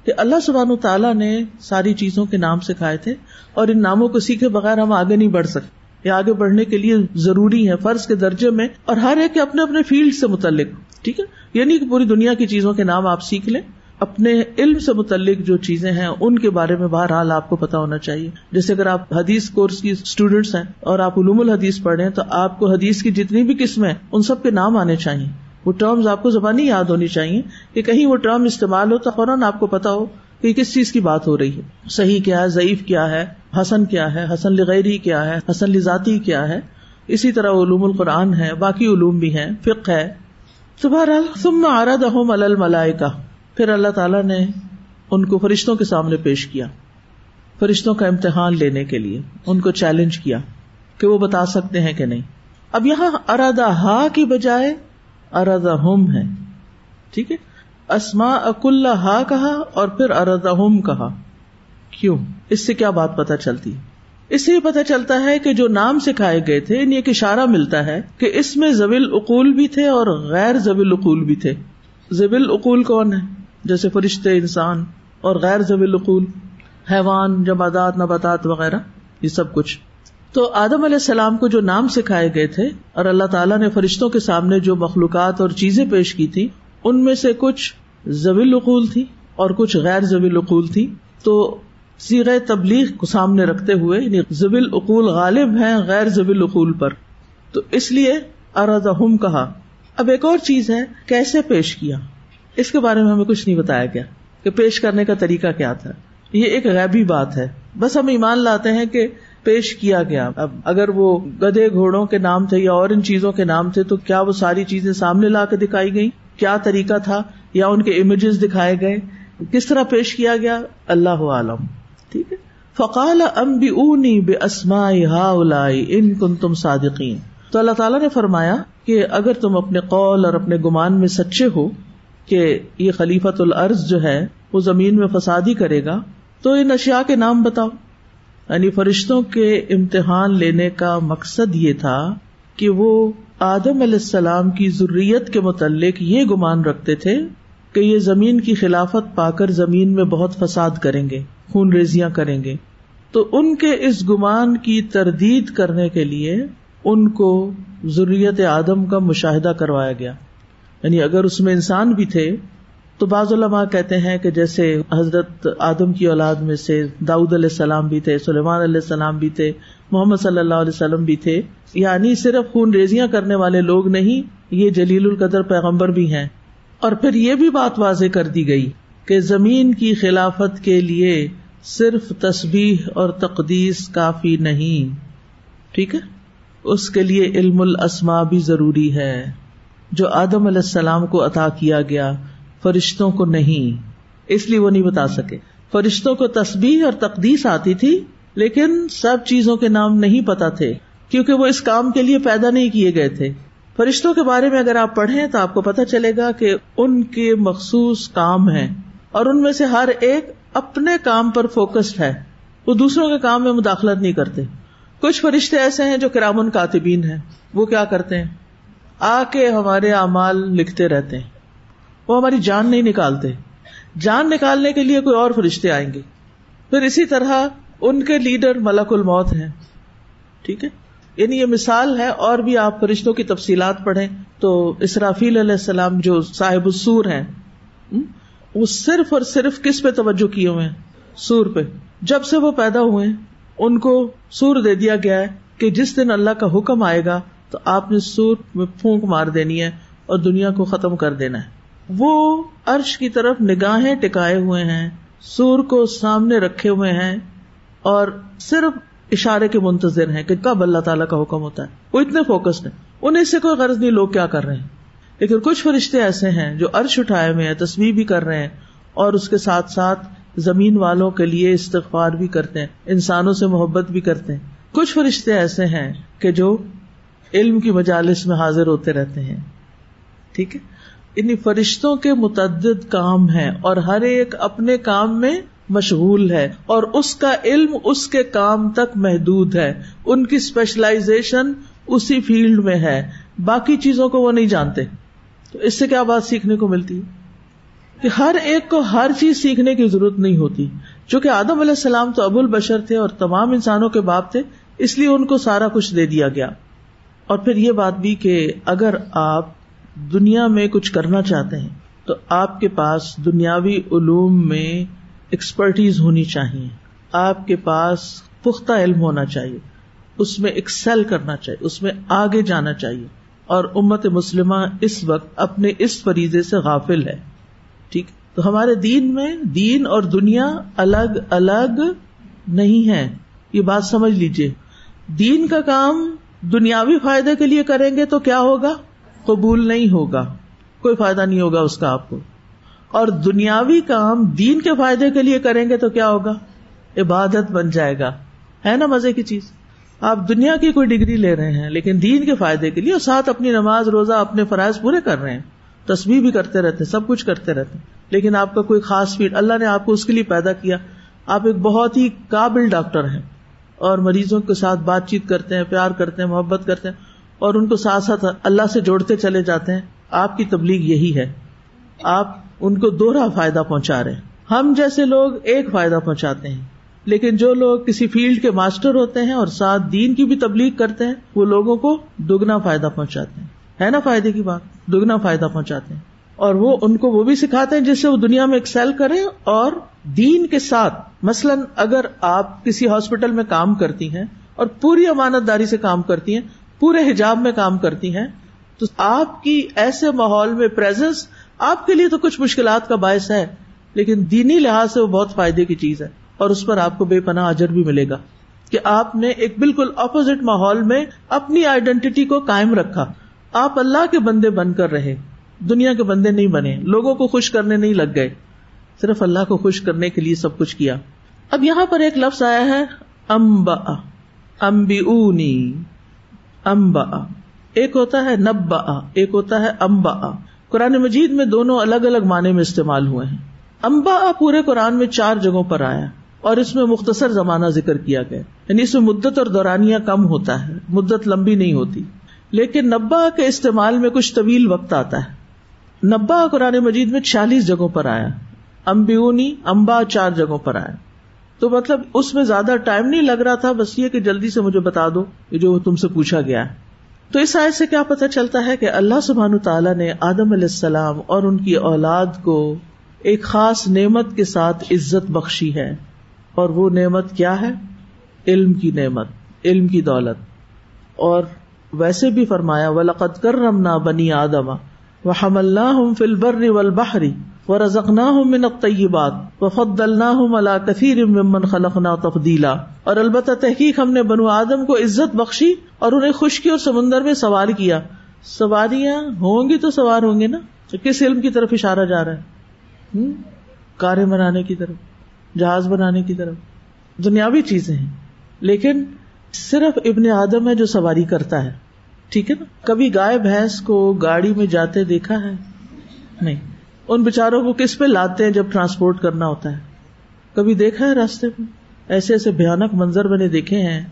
کہ اللہ سبحان تعالیٰ نے ساری چیزوں کے نام سکھائے تھے اور ان ناموں کو سیکھے بغیر ہم آگے نہیں بڑھ سکتے۔ یہ آگے بڑھنے کے لیے ضروری ہے، فرض کے درجے میں اور ہر ایک اپنے اپنے فیلڈ سے متعلق، ٹھیک ہے؟ یعنی کہ پوری دنیا کی چیزوں کے نام آپ سیکھ لیں، اپنے علم سے متعلق جو چیزیں ہیں، ان کے بارے میں بہرحال آپ کو پتا ہونا چاہیے۔ جیسے اگر آپ حدیث کورس کی اسٹوڈینٹس ہیں اور آپ علوم الحدیث پڑھ رہے ہیں، تو آپ کو حدیث کی جتنی بھی قسمیں ان سب کے نام آنے چاہیے۔ وہ ٹرمز آپ کو زبانی یاد ہونی چاہیے کہ کہیں وہ ٹرم استعمال ہو تو فوراً آپ کو پتا ہو کہ کس چیز کی بات ہو رہی ہے۔ صحیح کیا ہے؟ ضعیف کیا ہے؟ حسن کیا ہے؟ حسن لغیری کیا ہے؟ حسن لذاتی کیا ہے؟ اسی طرح علوم القرآن ہے، باقی علوم بھی ہیں ہے۔ تو بہرحال تم آرد احم الملائے کا پھر اللہ تعالیٰ نے ان کو فرشتوں کے سامنے پیش کیا۔ فرشتوں کا امتحان لینے کے لیے ان کو چیلنج کیا کہ وہ بتا سکتے ہیں کہ نہیں۔ اب یہاں ارادہ ہا کی بجائے ارادہ ہوم ہے۔ ٹھیک ہے؟ اسما اک اللہ ہا کہا اور پھر ارادہ ہوم کہا۔ کیوں؟ اس سے کیا بات پتا چلتی؟ اس سے یہ پتا چلتا ہے کہ جو نام سکھائے گئے تھے ان ایک اشارہ ملتا ہے کہ اس میں زبیل اقول بھی تھے اور غیر زبیل اقول بھی تھے۔ زبیل اقول کون ہے؟ جیسے فرشتے، انسان اور غیر زبیل اقول، حیوان جمادات نباتات وغیرہ، یہ سب کچھ۔ تو آدم علیہ السلام کو جو نام سکھائے گئے تھے اور اللہ تعالیٰ نے فرشتوں کے سامنے جو مخلوقات اور چیزیں پیش کی تھی، ان میں سے کچھ زبیل اقول تھی اور کچھ غیر زبیل اقول تھی۔ تو سیغ تبلیغ کو سامنے رکھتے ہوئے یعنی زبیل اقول غالب ہیں غیر زبیل اقول پر۔ تو اس لیے اردم کہا۔ اب ایک اور چیز ہے، کیسے پیش کیا؟ اس کے بارے میں ہمیں کچھ نہیں بتایا گیا کہ پیش کرنے کا طریقہ کیا تھا۔ یہ ایک غیبی بات ہے۔ بس ہم ایمان لاتے ہیں کہ پیش کیا گیا۔ اب اگر وہ گدے گھوڑوں کے نام تھے یا اور ان چیزوں کے نام تھے تو کیا وہ ساری چیزیں سامنے لا کے دکھائی گئی کیا طریقہ تھا؟ یا ان کے امیجز دکھائے گئے؟ کس طرح پیش کیا گیا؟ اللہ عالم۔ ٹھیک ہے۔ فقال ام بی اونی بے اسما ہا ان کن تم صادقین۔ تو اللہ تعالیٰ نے فرمایا کہ اگر تم اپنے قول اور اپنے گمان میں سچے ہو کہ یہ خلیفت العرض جو ہے وہ زمین میں فسادی کرے گا، تو ان اشیاء کے نام بتاؤ۔ یعنی فرشتوں کے امتحان لینے کا مقصد یہ تھا کہ وہ آدم علیہ السلام کی ضروریت کے متعلق یہ گمان رکھتے تھے کہ یہ زمین کی خلافت پا کر زمین میں بہت فساد کریں گے، خون ریزیاں کریں گے۔ تو ان کے اس گمان کی تردید کرنے کے لیے ان کو ضروریت آدم کا مشاہدہ کروایا گیا۔ یعنی اگر اس میں انسان بھی تھے تو بعض علماء کہتے ہیں کہ جیسے حضرت آدم کی اولاد میں سے داؤد علیہ السلام بھی تھے، سلیمان علیہ السلام بھی تھے، محمد صلی اللہ علیہ وسلم بھی تھے۔ یعنی صرف خون ریزیاں کرنے والے لوگ نہیں، یہ جلیل القدر پیغمبر بھی ہیں۔ اور پھر یہ بھی بات واضح کر دی گئی کہ زمین کی خلافت کے لیے صرف تصبیح اور تقدیس کافی نہیں۔ ٹھیک ہے؟ اس کے لیے علم الاسما بھی ضروری ہے، جو آدم علیہ السلام کو عطا کیا گیا۔ فرشتوں کو نہیں۔ اس لیے وہ نہیں بتا سکے۔ فرشتوں کو تصبیح اور تقدیس آتی تھی، لیکن سب چیزوں کے نام نہیں پتا تھے، کیونکہ وہ اس کام کے لیے پیدا نہیں کیے گئے تھے۔ فرشتوں کے بارے میں اگر آپ پڑھیں تو آپ کو پتا چلے گا کہ ان کے مخصوص کام ہیں، اور ان میں سے ہر ایک اپنے کام پر فوکسڈ ہے۔ وہ دوسروں کے کام میں مداخلت نہیں کرتے۔ کچھ فرشتے ایسے ہیں جو کرامن کاتبین ہیں۔ وہ کیا کرتے ہیں؟ آ کے ہمارے اعمال لکھتے رہتے ہیں۔ وہ ہماری جان نہیں نکالتے۔ جان نکالنے کے لیے کوئی اور فرشتے آئیں گے۔ پھر اسی طرح ان کے لیڈر ملک الموت ہیں۔ ٹھیک ہے؟ یعنی یہ مثال ہے اور بھی آپ فرشتوں کی تفصیلات پڑھیں تو اسرافیل علیہ السلام جو صاحب السور ہیں وہ صرف اور صرف کس پہ توجہ کیے ہوئے ہیں؟ سور پہ۔ جب سے وہ پیدا ہوئے، ان کو سور دے دیا گیا ہے کہ جس دن اللہ کا حکم آئے گا تو آپ نے سور میں پھونک مار دینی ہے اور دنیا کو ختم کر دینا ہے۔ وہ عرش کی طرف نگاہیں ٹکائے ہوئے ہیں، سور کو سامنے رکھے ہوئے ہیں، اور صرف اشارے کے منتظر ہیں کہ کب اللہ تعالیٰ کا حکم ہوتا ہے۔ وہ اتنے فوکسڈ ہیں۔ انہیں سے کوئی غرض نہیں، لوگ کیا کر رہے ہیں؟ لیکن کچھ فرشتے ایسے ہیں جو عرش اٹھائے ہوئے ہیں تصویر بھی کر رہے ہیں، اور اس کے ساتھ ساتھ زمین والوں کے لیے استغفار بھی کرتے ہیں، انسانوں سے محبت بھی کرتے ہیں۔ کچھ فرشتے ایسے ہیں کہ جو علم کی مجالس میں حاضر ہوتے رہتے ہیں۔ ٹھیک ہے؟ انہیں فرشتوں کے متعدد کام ہے اور ہر ایک اپنے کام میں مشغول ہے اور اس کا علم اس کے کام تک محدود ہے۔ ان کی اسپیشلائزیشن اسی فیلڈ میں ہے۔ باقی چیزوں کو وہ نہیں جانتے۔ تو اس سے کیا بات سیکھنے کو ملتی کہ ہر ایک کو ہر چیز سیکھنے کی ضرورت نہیں ہوتی۔ چونکہ آدم علیہ السلام تو ابو البشر تھے اور تمام انسانوں کے باپ تھے، اس لیے ان کو سارا کچھ دے دیا گیا۔ اور پھر یہ بات بھی کہ اگر آپ دنیا میں کچھ کرنا چاہتے ہیں، تو آپ کے پاس دنیاوی علوم میں ایکسپرٹیز ہونی چاہیے۔ آپ کے پاس پختہ علم ہونا چاہیے۔ اس میں ایکسل کرنا چاہیے۔ اس میں آگے جانا چاہیے۔ اور امت مسلمہ اس وقت اپنے اس فریضے سے غافل ہے۔ ٹھیک؟ تو ہمارے دین میں دین اور دنیا الگ الگ نہیں ہے یہ بات سمجھ لیجیے دین کا کام دنیاوی فائدے کے لیے کریں گے تو کیا ہوگا؟ قبول نہیں ہوگا، کوئی فائدہ نہیں ہوگا اس کا آپ کو۔ اور دنیاوی کام دین کے فائدے کے لیے کریں گے تو کیا ہوگا؟ عبادت بن جائے گا۔ ہے نا مزے کی چیز؟ آپ دنیا کی کوئی ڈگری لے رہے ہیں، لیکن دین کے فائدے کے لیے اور ساتھ اپنی نماز، روزہ، اپنے فرائض پورے کر رہے ہیں۔ تصویر بھی کرتے رہتے سب کچھ کرتے رہتے لیکن آپ کا کوئی خاص فیڈ اللہ نے آپ کو اس کے لیے پیدا کیا۔ آپ ایک بہت ہی قابل ڈاکٹر ہیں اور مریضوں کے ساتھ بات چیت کرتے ہیں، پیار کرتے ہیں، محبت کرتے ہیں۔ اور ان کو ساتھ ساتھ اللہ سے جوڑتے چلے جاتے ہیں۔ آپ کی تبلیغ یہی ہے۔ آپ ان کو دوہرا فائدہ پہنچا رہے ہیں۔ ہم جیسے لوگ ایک فائدہ پہنچاتے ہیں۔ لیکن جو لوگ کسی فیلڈ کے ماسٹر ہوتے ہیں اور ساتھ دین کی بھی تبلیغ کرتے ہیں، وہ لوگوں کو دگنا فائدہ پہنچاتے ہیں۔ ہے نا فائدے کی بات؟ دگنا فائدہ پہنچاتے ہیں۔ اور وہ ان کو وہ بھی سکھاتے ہیں جس سے وہ دنیا میں ایکسل کریں اور دین کے ساتھ، مثلاً اگر آپ کسی ہاسپٹل میں کام کرتی ہیں اور پوری امانت داری سے کام کرتی ہیں پورے حجاب میں کام کرتی ہیں، تو آپ کی ایسے ماحول میں پرزنس آپ کے لیے تو کچھ مشکلات کا باعث ہے، لیکن دینی لحاظ سے وہ بہت فائدے کی چیز ہے، اور اس پر آپ کو بے پناہ اجر بھی ملے گا کہ آپ نے ایک بالکل اپوزٹ ماحول میں اپنی آئیڈینٹی کو قائم رکھا۔ آپ اللہ کے بندے بن کر رہے، دنیا کے بندے نہیں بنے، لوگوں کو خوش کرنے نہیں لگ گئے، صرف اللہ کو خوش کرنے کے لیے سب کچھ کیا۔ اب یہاں پر ایک لفظ آیا ہے، امبا امبی اونی امبا ایک ہوتا ہے نبا ایک ہوتا ہے امبا قرآن مجید میں دونوں الگ الگ معنی میں استعمال ہوئے ہیں۔ امبا پورے قرآن میں چار جگہوں پر آیا اور اس میں مختصر زمانہ ذکر کیا گیا۔ یعنی اس میں مدت اور دورانیہ کم ہوتا ہے، مدت لمبی نہیں ہوتی۔ لیکن نبا کے استعمال میں کچھ طویل وقت آتا ہے۔ نبا قرآن مجید میں چالیس جگہوں پر آیا۔ امبیونی امبا چار جگہوں پر آیا۔ تو مطلب اس میں زیادہ ٹائم نہیں لگ رہا تھا، بس یہ کہ جلدی سے مجھے بتا دو جو تم سے پوچھا گیا ہے۔ تو اس آئے سے کیا پتا چلتا ہے کہ اللہ سبحان تعالیٰ نے آدم علیہ السلام اور ان کی اولاد کو ایک خاص نعمت کے ساتھ عزت بخشی ہے۔ اور وہ نعمت کیا ہے؟ علم کی نعمت، علم کی دولت۔ اور ویسے بھی فرمایا، ولقد کر رمنا بنی آدما و ہم اللہ فل بر بحری و رزق من الطیبات و فد اللہ اللہ کثیر ممن تفدیلا اور البتہ تحقیق ہم نے بنو آدم کو عزت بخشی اور انہیں خشکی اور سمندر میں سوار کیا۔ سواریاں ہوں گی تو سوار ہوں گے نا؟ کس علم کی طرف اشارہ جا رہا ہے؟ کاریں بنانے کی طرف، جہاز بنانے کی طرف۔ دنیاوی چیزیں ہیں۔ لیکن صرف ابن آدم ہے جو سواری کرتا ہے۔ ٹھیک ہے نا؟ کبھی گائے، بھینس کو گاڑی میں جاتے دیکھا ہے؟ نہیں۔ ان بےچاروں کو کس پہ لاتے ہیں جب ٹرانسپورٹ کرنا ہوتا ہے؟ کبھی دیکھا ہے راستے میں؟ ایسے ایسے بھیانک منظر میں نے دیکھے ہیں۔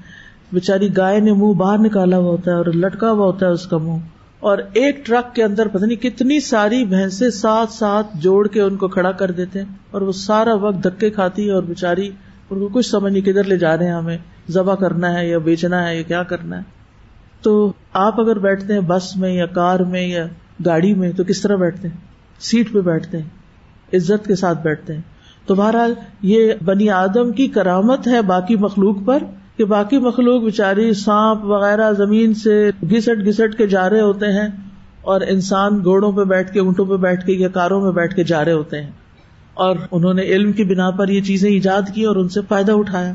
بےچاری گائے نے منہ باہر نکالا ہوا ہوتا ہے اور لٹکا ہوا ہوتا ہے اس کا منہ۔ اور ایک ٹرک کے اندر پتہ نہیں کتنی ساری بھینسیں ساتھ ساتھ جوڑ کے ان کو کھڑا کر دیتے ہیں اور وہ سارا وقت دھکے کھاتی ہے اور بےچاری ان کو کچھ سمجھ نہیں کدھر لے جا رہے ہیں ہمیں۔ ذبح کرنا ہے یا بیچنا ہے یا کیا کرنا ہے؟ تو آپ اگر بیٹھتے ہیں بس میں یا کار میں یا گاڑی میں تو کس طرح بیٹھتے ہیں؟ سیٹ پہ بیٹھتے ہیں، عزت کے ساتھ بیٹھتے ہیں۔ تو بہرحال یہ بنی آدم کی کرامت ہے باقی مخلوق پر، کہ باقی مخلوق بےچاری سانپ وغیرہ زمین سے گھسٹ گھسٹ کے جا رہے ہوتے ہیں اور انسان گھوڑوں پہ بیٹھ کے، اونٹوں پہ بیٹھ کے یا کاروں میں بیٹھ کے جا رہے ہوتے ہیں۔ اور انہوں نے علم کی بنا پر یہ چیزیں ایجاد کی اور ان سے فائدہ اٹھایا۔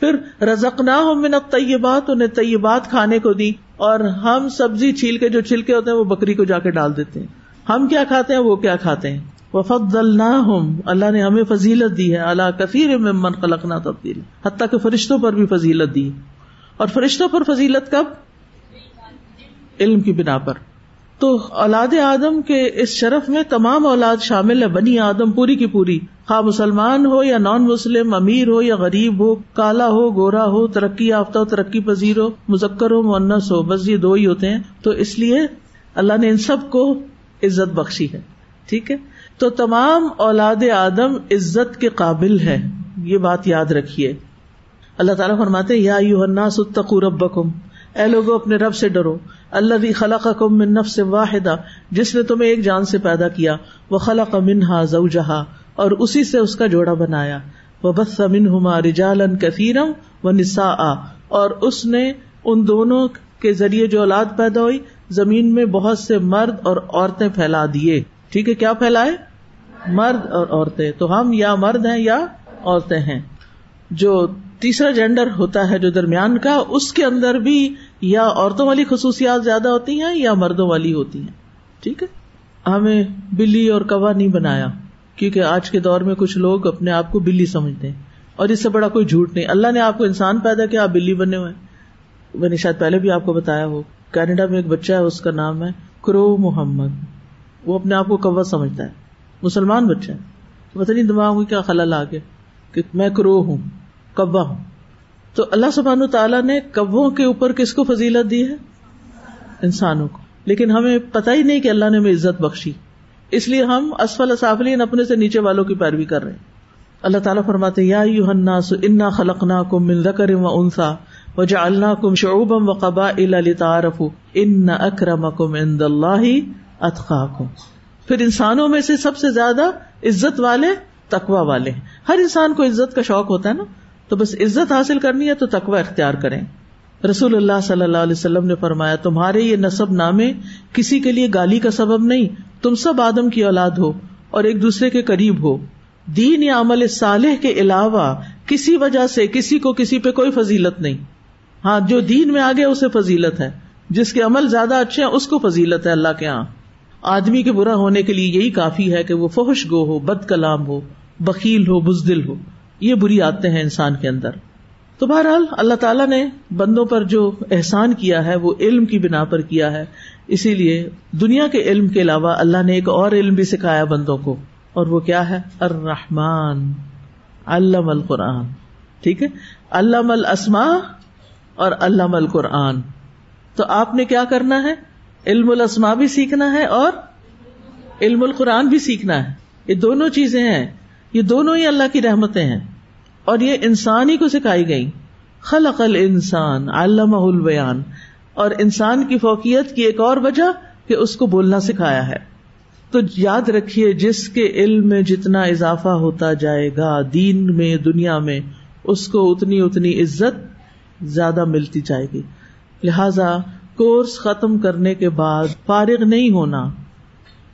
پھر رزق نہ ہو من طیبات انہیں طیبات کھانے کو دی اور ہم سبزی چھیل کے جو چھلکے ہوتے ہیں وہ بکری کو جا کے ڈال دیتے ہیں۔ ہم کیا کھاتے ہیں؟ وہ کیا کھاتے ہیں؟ وفد اللہ نے ہمیں فضیلت دی ہے اللہ کثیر میں من خلقنا تبدیل حتیٰ کہ فرشتوں پر بھی فضیلت دی۔ اور فرشتوں پر فضیلت کب؟ علم کی بنا پر۔ تو اولاد آدم کے اس شرف میں تمام اولاد شامل ہے بنی آدم پوری کی پوری۔ خواہ مسلمان ہو یا نان مسلم امیر ہو یا غریب ہو، کالا ہو، گورا ہو، ترقی یافتہ ہو، ترقی پذیر ہو، مذکر ہو مونس ہو، بس یہ دو ہی ہوتے ہیں۔ تو اس لیے اللہ نے ان سب کو عزت بخشی ہے۔ ٹھیک ہے؟ تو تمام اولاد آدم عزت کے قابل ہے۔ یہ بات یاد رکھیے۔ اللہ تعالیٰ فرماتے یا یو ستقو ربکم۔ اے لوگو، اپنے رب سے ڈرو۔ اللہ خلق کم من نفس واحدہ، جس نے تمہیں ایک جان سے پیدا کیا۔ وہ خلق منہا زوجہا، اور اسی سے اس کا جوڑا بنایا۔ وہ بس امن ہما رجالن کثیرم و نسا اور اس نے ان دونوں کے ذریعے جو اولاد پیدا ہوئی زمین میں بہت سے مرد اور عورتیں پھیلا دیے۔ ٹھیک ہے، کیا پھیلائے؟ مرد اور عورتیں۔ تو ہم یا مرد ہیں یا عورتیں ہیں۔ جو تیسرا جینڈر ہوتا ہے جو درمیان کا، اس کے اندر بھی یا عورتوں والی خصوصیات زیادہ ہوتی ہیں یا مردوں والی ہوتی ہیں۔ ٹھیک ہے؟ ہمیں بلی اور کوا نہیں بنایا، کیونکہ آج کے دور میں کچھ لوگ اپنے آپ کو بلی سمجھتے ہیں۔ اور اس سے بڑا کوئی جھوٹ نہیں۔ اللہ نے آپ کو انسان پیدا کیا، آپ بلی بنے ہوئے میں نے شاید پہلے بھی آپ کو بتایا ہو۔ کینیڈا میں ایک بچہ ہے، اس کا نام ہے کرو محمد۔ وہ اپنے آپ کو کوا سمجھتا ہے۔ مسلمان بچہ ہے۔ پتہ نہیں دماغ میں کیا خلل آ گیا کہ میں کرو ہوں کوا ہوں۔ تو اللہ سبحان تعالیٰ نے کبوں کے اوپر کس کو فضیلت دی ہے؟ انسانوں کو۔ لیکن ہمیں پتا ہی نہیں کہ اللہ نے ہمیں عزت بخشی۔ اس لیے ہم اسفل سافلین اپنے سے نیچے والوں کی پیروی کر رہے ہیں۔ اللہ تعالیٰ فرماتے یا انا خلقنا کم مل کر و انسا و جالنا کم شعبم و قبا تعارف ان اکرم کم اند اللہ اطخا پھر انسانوں میں سے سب سے زیادہ عزت والے تقوا والے ہیں۔ ہر انسان کو عزت کا شوق ہوتا ہے نا، تو بس عزت حاصل کرنی ہے تو تقوا اختیار کریں۔ رسول اللہ صلی اللہ علیہ وسلم نے فرمایا، تمہارے یہ نصب نامے کسی کے لیے گالی کا سبب نہیں۔ تم سب آدم کی اولاد ہو اور ایک دوسرے کے قریب ہو۔ دین یا عمل صالح کے علاوہ کسی وجہ سے کسی کو کسی پہ کوئی فضیلت نہیں۔ ہاں جو دین میں آگے اسے فضیلت ہے۔ جس کے عمل زیادہ اچھے ہیں، اس کو فضیلت ہے اللہ کے یہاں آدمی کے برا ہونے کے لیے یہی کافی ہے کہ وہ فحش گو ہو، بد کلام ہو بکیل ہو، بزدل ہو۔ یہ بری آتے ہیں انسان کے اندر۔ تو بہرحال اللہ تعالیٰ نے بندوں پر جو احسان کیا ہے، وہ علم کی بنا پر کیا ہے۔ اسی لیے دنیا کے علم کے علاوہ اللہ نے ایک اور علم بھی سکھایا بندوں کو۔ اور وہ کیا ہے؟ الرحمان علام القرآن۔ ٹھیک ہے؟ علام السما اور علام القرآن۔ تو آپ نے کیا کرنا ہے؟ علم الاسما بھی سیکھنا ہے اور علم القرآن بھی سیکھنا ہے۔ یہ دونوں چیزیں ہیں۔ یہ دونوں ہی اللہ کی رحمتیں ہیں۔ اور یہ انسان ہی کو سکھائی گئی خلق انسان علامہ البیان۔ اور انسان کی فوقیت کی ایک اور وجہ کہ اس کو بولنا سکھایا ہے۔ تو یاد رکھیے، جس کے علم میں جتنا اضافہ ہوتا جائے گا دین میں، دنیا میں، اس کو اتنی اتنی عزت زیادہ ملتی جائے گی۔ لہذا کورس ختم کرنے کے بعد فارغ نہیں ہونا،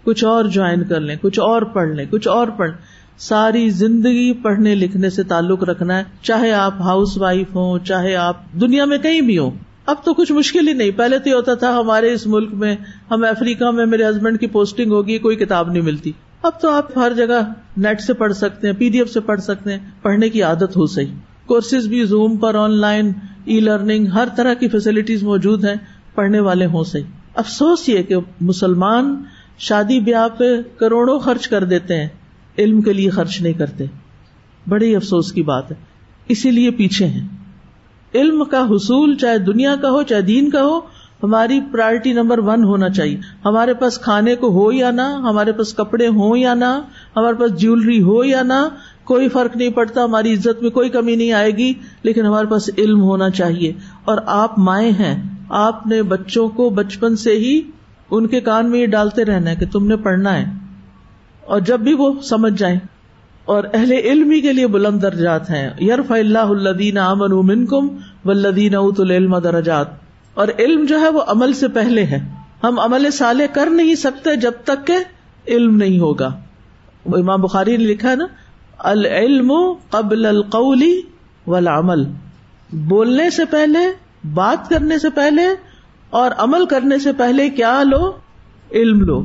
کچھ اور جوائن کر لیں، کچھ اور پڑھ لیں، کچھ اور پڑھ ساری زندگی پڑھنے لکھنے سے تعلق رکھنا ہے، چاہے آپ ہاؤس وائف ہوں، چاہے آپ دنیا میں کہیں بھی ہوں۔ اب تو کچھ مشکل ہی نہیں، پہلے تو یہ ہوتا تھا ہمارے اس ملک میں، ہم افریقہ میں، میرے ہسبینڈ کی پوسٹنگ ہوگی، کوئی کتاب نہیں ملتی۔ اب تو آپ ہر جگہ نیٹ سے پڑھ سکتے ہیں پی ڈی ایف سے پڑھ سکتے ہیں، پڑھنے کی عادت ہو سہی کورسز بھی زوم پر آن لائن ای لرننگ ہر طرح کی فیسلٹیز موجود ہیں، پڑھنے والے ہوں سہی افسوس یہ کہ مسلمان شادی بیاہ پہ کروڑوں خرچ کر دیتے ہیں، علم کے لیے خرچ نہیں کرتے۔ بڑے افسوس کی بات ہے۔ اسی لیے پیچھے ہیں۔ علم کا حصول چاہے دنیا کا ہو، چاہے دین کا ہو، ہماری پرائرٹی نمبر ون ہونا چاہیے۔ ہمارے پاس کھانے کو ہو یا نہ، ہمارے پاس کپڑے ہوں یا نہ، ہمارے پاس جیولری ہو یا نہ کوئی فرق نہیں پڑتا، ہماری عزت میں کوئی کمی نہیں آئے گی، لیکن ہمارے پاس علم ہونا چاہیے۔ اور آپ مائیں ہیں، آپ نے بچوں کو بچپن سے ہی ان کے کان میں یہ ڈالتے رہنا ہے کہ تم نے پڑھنا ہے۔ اور جب بھی وہ سمجھ جائیں۔ اور اہل علم کے لیے بلند درجات ہیں۔ یرف اللہ الدین امن امن کم و لدین ات العلم درجات۔ اور علم جو ہے وہ عمل سے پہلے ہے۔ ہم عمل سالے کر نہیں سکتے جب تک کہ علم نہیں ہوگا۔ امام بخاری نے لکھا ہے نا العلم قبل القولی والعمل۔ بولنے سے پہلے، بات کرنے سے پہلے اور عمل کرنے سے پہلے کیا لو؟ علم لو۔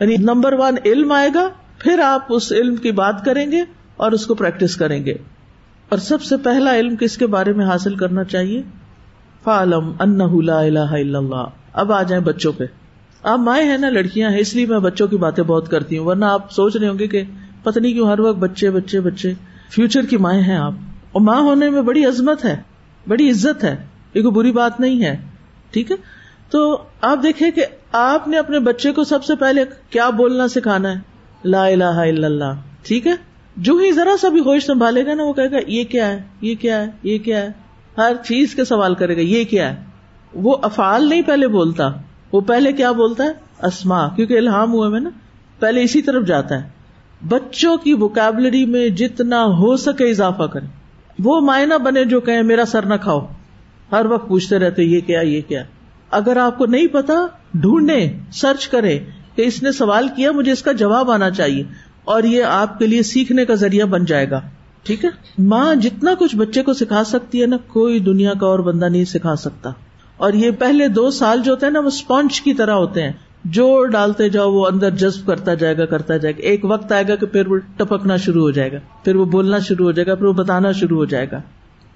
یعنی نمبر ون، علم آئے گا، پھر آپ اس علم کی بات کریں گے اور اس کو پریکٹس کریں گے۔ اور سب سے پہلا علم کس کے بارے میں حاصل کرنا چاہیے؟ فالم ان اللہ اب آ جائیں بچوں پہ۔ آپ مائیں ہیں نا، لڑکیاں ہیں، اس لیے میں بچوں کی باتیں بہت کرتی ہوں، ورنہ آپ سوچ رہے ہوں گے کہ پتہ نہیں کیوں ہر وقت بچے بچے بچے۔ فیوچر کی مائیں ہیں آپ۔ اور ماں ہونے میں بڑی عظمت ہے، بڑی عزت ہے۔ یہ کوئی بری بات نہیں ہے۔ ٹھیک ہے؟ تو آپ دیکھیں کہ آپ نے اپنے بچے کو سب سے پہلے کیا بولنا سکھانا ہے؟ لا الہ الا اللہ۔ ٹھیک ہے؟ جو ہی ذرا سا بھی ہوش سنبھالے گا نا، وہ کہے گا، یہ کیا ہے؟ یہ کیا ہے؟ یہ کیا ہے؟ ہر چیز کے سوال کرے گا، یہ کیا ہے؟ وہ افعال نہیں پہلے بولتا۔ وہ پہلے کیا بولتا ہے؟ اسما کیونکہ الحام ہوئے میں نا، پہلے اسی طرف جاتا ہے۔ بچوں کی وکیبلری میں جتنا ہو سکے اضافہ کرے وہ مائنا بنے جو کہ میرا سر نہ کھاؤ۔ ہر وقت پوچھتے رہتے، یہ کیا یہ کیا۔ اگر آپ کو نہیں پتا ڈھونڈے سرچ کرے کہ اس نے سوال کیا، مجھے اس کا جواب آنا چاہیے۔ اور یہ آپ کے لیے سیکھنے کا ذریعہ بن جائے گا۔ ٹھیک ہے؟ ماں جتنا کچھ بچے کو سکھا سکتی ہے نا، کوئی دنیا کا اور بندہ نہیں سکھا سکتا۔ اور یہ پہلے دو سال جو ہوتے ہیں نا، وہ اسپونج کی طرح ہوتے ہیں۔ جو ڈالتے جاؤ، وہ اندر جذب کرتا جائے گا، کرتا جائے گا۔ ایک وقت آئے گا کہ پھر وہ ٹپکنا شروع ہو جائے گا، پھر وہ بولنا شروع ہو جائے گا، پھر وہ بتانا شروع ہو جائے گا۔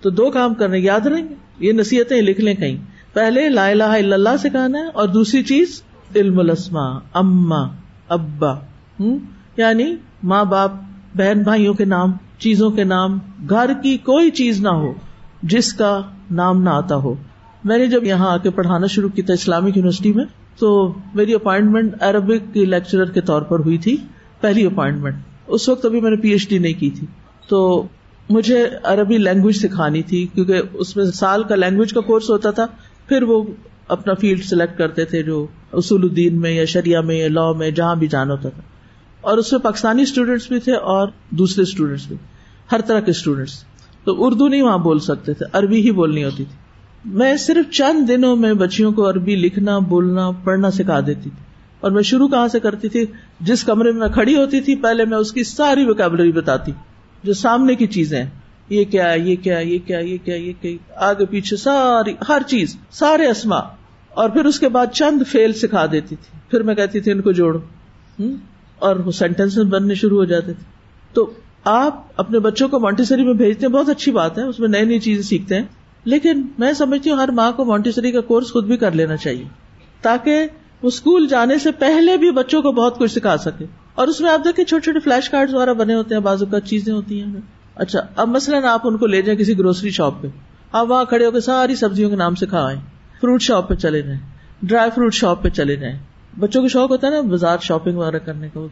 تو دو کام کرنے، یاد رہیں گے؟ یہ نصیحتیں لکھ لیں کہیں۔ پہلے لا الہ الا اللہ سکھانا ہے اور دوسری چیز علم السما اما، ابا۔ ہوں؟ یعنی ماں باپ، بہن بھائیوں کے نام، چیزوں کے نام، گھر کی کوئی چیز نہ ہو جس کا نام نہ آتا ہو۔ میں نے جب یہاں آ کے پڑھانا شروع کیا تھا اسلامک یونیورسٹی میں تو میری اپائنٹمنٹ عربک کی لیکچرر کے طور پر ہوئی تھی، پہلی اپائنٹمنٹ۔ اس وقت ابھی میں نے پی ایچ ڈی نہیں کی تھی۔ تو مجھے عربی لینگویج سکھانی تھی، کیونکہ اس میں سال کا لینگویج کا کورس ہوتا تھا۔ پھر وہ اپنا فیلڈ سلیکٹ کرتے تھے جو اصول الدین میں یا شریعہ میں یا لا میں، جہاں بھی جانا ہوتا تھا۔ اور اس میں پاکستانی اسٹوڈینٹس بھی تھے اور دوسرے اسٹوڈینٹس بھی، ہر طرح کے اسٹوڈینٹس تو اردو نہیں وہاں بول سکتے تھے، عربی ہی بولنی ہوتی تھی۔ میں صرف چند دنوں میں بچیوں کو عربی لکھنا، بولنا، پڑھنا سکھا دیتی تھی۔ اور میں شروع کہاں سے کرتی تھی؟ جس کمرے میں کھڑی ہوتی تھی، پہلے میں اس کی ساری ویکیبلری بتاتی، جو سامنے کی چیزیں۔ یہ کیا یہ کیا یہ کیا یہ کیا یہ کیا، آگے پیچھے ساری، ہر چیز، سارے اسما اور پھر اس کے بعد چند فیل سکھا دیتی تھی۔ پھر میں کہتی تھی ان کو جوڑو۔ اور وہ سینٹینس بننے شروع ہو جاتے تھے۔ تو آپ اپنے بچوں کو مونٹیسری میں بھیجتے ہیں، بہت اچھی بات ہے، اس میں نئی نئی چیزیں سیکھتے ہیں۔ لیکن میں سمجھتی ہوں ہر ماں کو مونٹیسری کا کورس خود بھی کر لینا چاہیے تاکہ وہ اسکول جانے سے پہلے بھی بچوں کو بہت کچھ سکھا سکے اور اس میں آپ دیکھیں چھوٹے چھوٹے فلیش کارڈ وغیرہ بنے ہوتے ہیں، بازو کا چیزیں ہوتی ہیں۔ اچھا اب مثلاً آپ ان کو لے جائیں کسی گروسری شاپ پہ۔ آپ وہاں کھڑے ہو کے ساری سبزیوں کے نام سے کھائیں۔ فروٹ شاپ پہ چلے جائیں۔ ڈرائی فروٹ شاپ پہ چلے جائیں۔ بچوں کو شوق ہوتا ہے نا بازار شاپنگ وغیرہ کرنے کا۔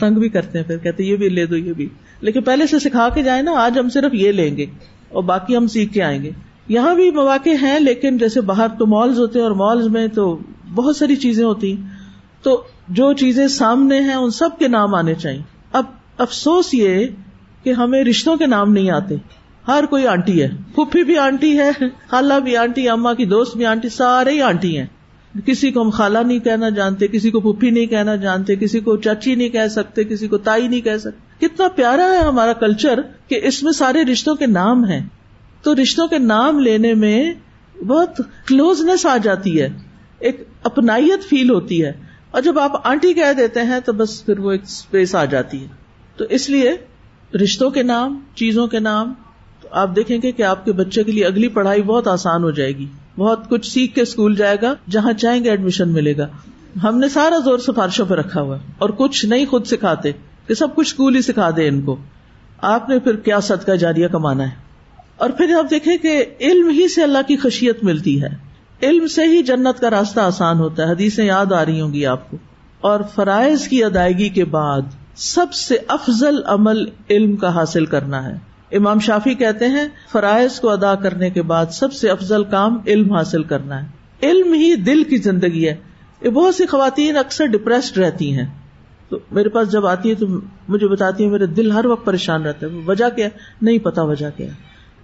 تنگ بھی کرتے ہیں، پھر کہتے یہ بھی، لے دو، یہ بھی۔ لیکن پہلے سے سکھا کے جائیں نا، آج ہم صرف یہ لیں گے اور باقی ہم سیکھ کے آئیں گے۔ یہاں بھی مواقع ہیں، لیکن جیسے باہر تو مالز ہوتے ہیں اور مالز میں تو بہت ساری چیزیں ہوتی ہیں۔ تو جو چیزیں سامنے ہیں، ان سب کے نام آنے چاہیے۔ اب افسوس یہ کہ ہمیں رشتوں کے نام نہیں آتے۔ ہر کوئی آنٹی ہے۔ پھپھی بھی آنٹی ہے، خالہ بھی آنٹی اما کی دوست بھی آنٹی، سارے ہی آنٹی ہیں۔ کسی کو ہم خالہ نہیں کہنا جانتے، کسی کو پھپھی نہیں کہنا جانتے، کسی کو چاچی نہیں کہہ سکتے، کسی کو تائی نہیں کہہ سکتے۔ کتنا پیارا ہے ہمارا کلچر کہ اس میں سارے رشتوں کے نام ہیں۔ تو رشتوں کے نام لینے میں بہت کلوزنس آ جاتی ہے۔ ایک اپنائیت فیل ہوتی ہے۔ اور جب آپ آنٹی کہہ دیتے ہیں تو بس پھر وہ ایک اسپیس آ جاتی ہے۔ تو اس لیے رشتوں کے نام، چیزوں کے نام، تو آپ دیکھیں گے کہ آپ کے بچے کے لیے اگلی پڑھائی بہت آسان ہو جائے گی۔ بہت کچھ سیکھ کے اسکول جائے گا، جہاں چاہیں گے ایڈمیشن ملے گا۔ ہم نے سارا زور سفارشوں پہ رکھا ہوا اور کچھ نہیں خود سکھاتے، کہ سب کچھ اسکول ہی سکھا دے ان کو۔ آپ نے پھر کیا صدقہ جاریہ کمانا ہے؟ اور پھر آپ دیکھیں کہ علم ہی سے اللہ کی خشیت ملتی ہے۔ علم سے ہی جنت کا راستہ آسان ہوتا ہے۔ حدیثیں یاد آ رہی ہوں گی آپ کو۔ اور فرائض کی ادائیگی کے بعد سب سے افضل عمل علم کا حاصل کرنا ہے۔ امام شافی کہتے ہیں، فرائض کو ادا کرنے کے بعد سب سے افضل کام علم حاصل کرنا ہے۔ علم ہی دل کی زندگی ہے۔ یہ بہت سی خواتین اکثر ڈپریسڈ رہتی ہیں۔ تو میرے پاس جب آتی ہے تو مجھے بتاتی ہے میرا دل ہر وقت پریشان رہتا ہے۔ وجہ کیا نہیں پتا وجہ کیا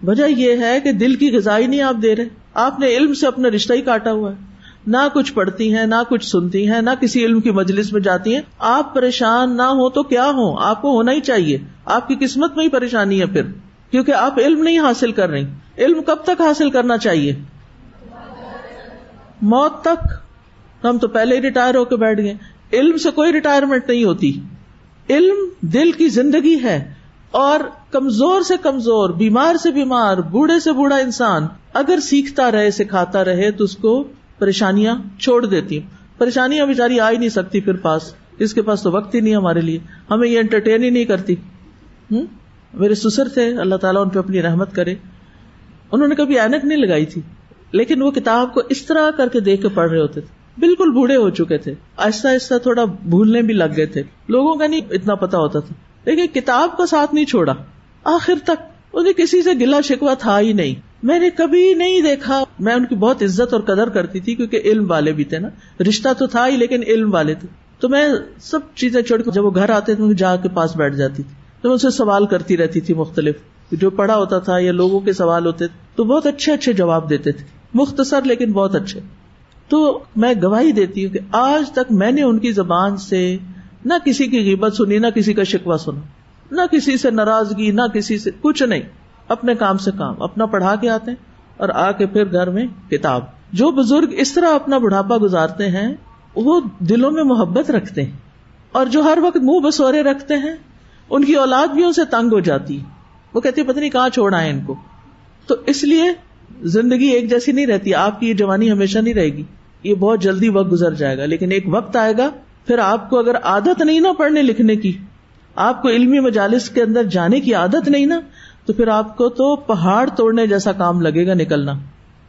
وجہ یہ ہے کہ دل کی غذائی نہیں آپ دے رہے۔ آپ نے علم سے اپنا رشتہ ہی کاٹا ہوا ہے۔ نہ کچھ پڑھتی ہیں، نہ کچھ سنتی ہیں، نہ کسی علم کی مجلس میں جاتی ہیں۔ آپ پریشان نہ ہو تو کیا ہو آپ کو ہونا ہی چاہیے۔ آپ کی قسمت میں ہی پریشانی ہے پھر۔ کیونکہ آپ علم نہیں حاصل کر رہی۔ علم کب تک حاصل کرنا چاہیے؟ موت تک۔ ہم تو پہلے ہی ریٹائر ہو کے بیٹھ گئے۔ علم سے کوئی ریٹائرمنٹ نہیں ہوتی۔ علم دل کی زندگی ہے۔ اور کمزور سے کمزور، بیمار سے بیمار، بوڑھے سے بوڑھا انسان اگر سیکھتا رہے، سکھاتا رہے، تو اس کو پریشانیاں چھوڑ دیتی۔ پریشانیاں بےچاری آ ہی نہیں سکتی پھر پاس۔ اس کے پاس تو وقت ہی نہیں ہمارے لیے۔ ہمیں یہ انٹرٹین ہی نہیں کرتی۔ ہوں میرے سسر تھے، اللہ تعالیٰ ان پہ اپنی رحمت کرے۔ انہوں نے کبھی اینک نہیں لگائی تھی، لیکن وہ کتاب کو اس طرح کر کے دیکھ کے پڑھ رہے ہوتے تھے۔ بالکل بوڑھے ہو چکے تھے۔ آہستہ آہستہ تھوڑا بھولنے بھی لگ گئے تھے۔ لوگوں کا نہیں اتنا پتا ہوتا تھا۔ لیکن کتاب کا ساتھ نہیں چھوڑا۔ آخر تک انہیں کسی سے گلا شکوا تھا ہی نہیں۔ میں نے کبھی نہیں دیکھا۔ میں ان کی بہت عزت اور قدر کرتی تھی کیونکہ علم والے بھی تھے نا۔ رشتہ تو تھا ہی، لیکن علم والے تھے۔ تو میں سب چیزیں چھوڑ کے جب وہ گھر آتے تھے جا کے پاس بیٹھ جاتی تھی۔ تو میں اسے سوال کرتی رہتی تھی مختلف۔ جو پڑھا ہوتا تھا یا لوگوں کے سوال ہوتے تھے، تو بہت اچھے اچھے جواب دیتے تھے۔ مختصر لیکن بہت اچھے۔ تو میں گواہی دیتی ہوں کہ آج تک میں نے ان کی زبان سے نہ کسی کی غیبت سنی، نہ کسی کا شکوا سنا۔ نہ کسی سے ناراضگی، نہ کسی سے کچھ نہیں۔ اپنے کام سے کام، اپنا پڑھا کے آتے ہیں اور آ کے پھر گھر میں کتاب۔ جو بزرگ اس طرح اپنا بڑھاپا گزارتے ہیں، وہ دلوں میں محبت رکھتے ہیں۔ اور جو ہر وقت منہ بسورے رکھتے ہیں، ان کی اولاد بھی ان سے تنگ ہو جاتی وہ کہتی پتہ نہیں کہاں چھوڑ آئے ان کو؟ تو اس لیے زندگی ایک جیسی نہیں رہتی۔ آپ کی یہ جوانی ہمیشہ نہیں رہے گی۔ یہ بہت جلدی وقت گزر جائے گا، لیکن ایک وقت آئے گا پھر آپ کو اگر عادت نہیں نا پڑھنے لکھنے کی، آپ کو علمی مجالس کے اندر جانے کی عادت نہیں نا، تو پھر آپ کو تو پہاڑ توڑنے جیسا کام لگے گا نکلنا۔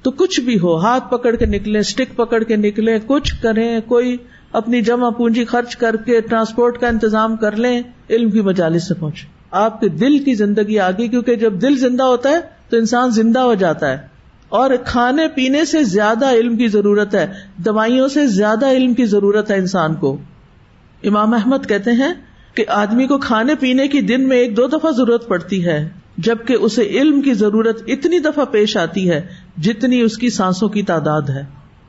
تو کچھ بھی ہو، ہاتھ پکڑ کے نکلے اسٹک پکڑ کے نکلے کچھ کریں، کوئی اپنی جمع پونجی خرچ کر کے ٹرانسپورٹ کا انتظام کر لیں، علم کی مجالس سے پہنچے۔ آپ کے دل کی زندگی آگے، کیونکہ جب دل زندہ ہوتا ہے تو انسان زندہ ہو جاتا ہے۔ اور کھانے پینے سے زیادہ علم کی ضرورت ہے، دوائیوں سے زیادہ علم کی ضرورت ہے انسان کو۔ امام احمد کہتے ہیں کہ آدمی کو کھانے پینے کی دن میں ایک دو دفعہ ضرورت پڑتی ہے، جبکہ اسے علم کی ضرورت اتنی دفعہ پیش آتی ہے جتنی اس کی سانسوں کی تعداد ہے۔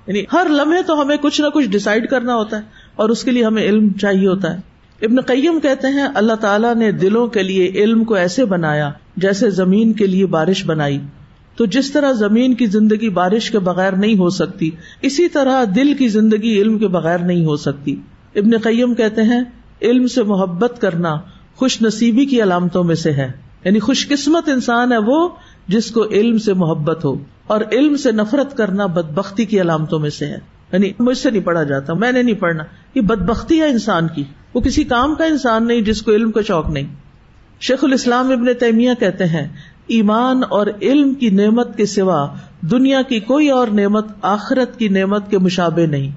یعنی ہر لمحے تو ہمیں کچھ نہ کچھ ڈسائڈ کرنا ہوتا ہے اور اس کے لیے ہمیں علم چاہیے ہوتا ہے۔ ابن قیم کہتے ہیں، اللہ تعالیٰ نے دلوں کے لیے علم کو ایسے بنایا جیسے زمین کے لیے بارش بنائی۔ تو جس طرح زمین کی زندگی بارش کے بغیر نہیں ہو سکتی، اسی طرح دل کی زندگی علم کے بغیر نہیں ہو سکتی۔ ابن قیم کہتے ہیں، علم سے محبت کرنا خوش نصیبی کی علامتوں میں سے ہے۔ یعنی خوش قسمت انسان ہے وہ جس کو علم سے محبت ہو، اور علم سے نفرت کرنا بد بختی کی علامتوں میں سے ہے۔ یعنی مجھ سے نہیں پڑھا جاتا، میں نے نہیں پڑھنا۔ یہ بد بختی ہے انسان کی۔ وہ کسی کام کا انسان نہیں جس کو علم کا شوق نہیں۔ شیخ الاسلام ابن تیمیہ کہتے ہیں ایمان اور علم کی نعمت کے سوا دنیا کی کوئی اور نعمت آخرت کی نعمت کے مشابے نہیں۔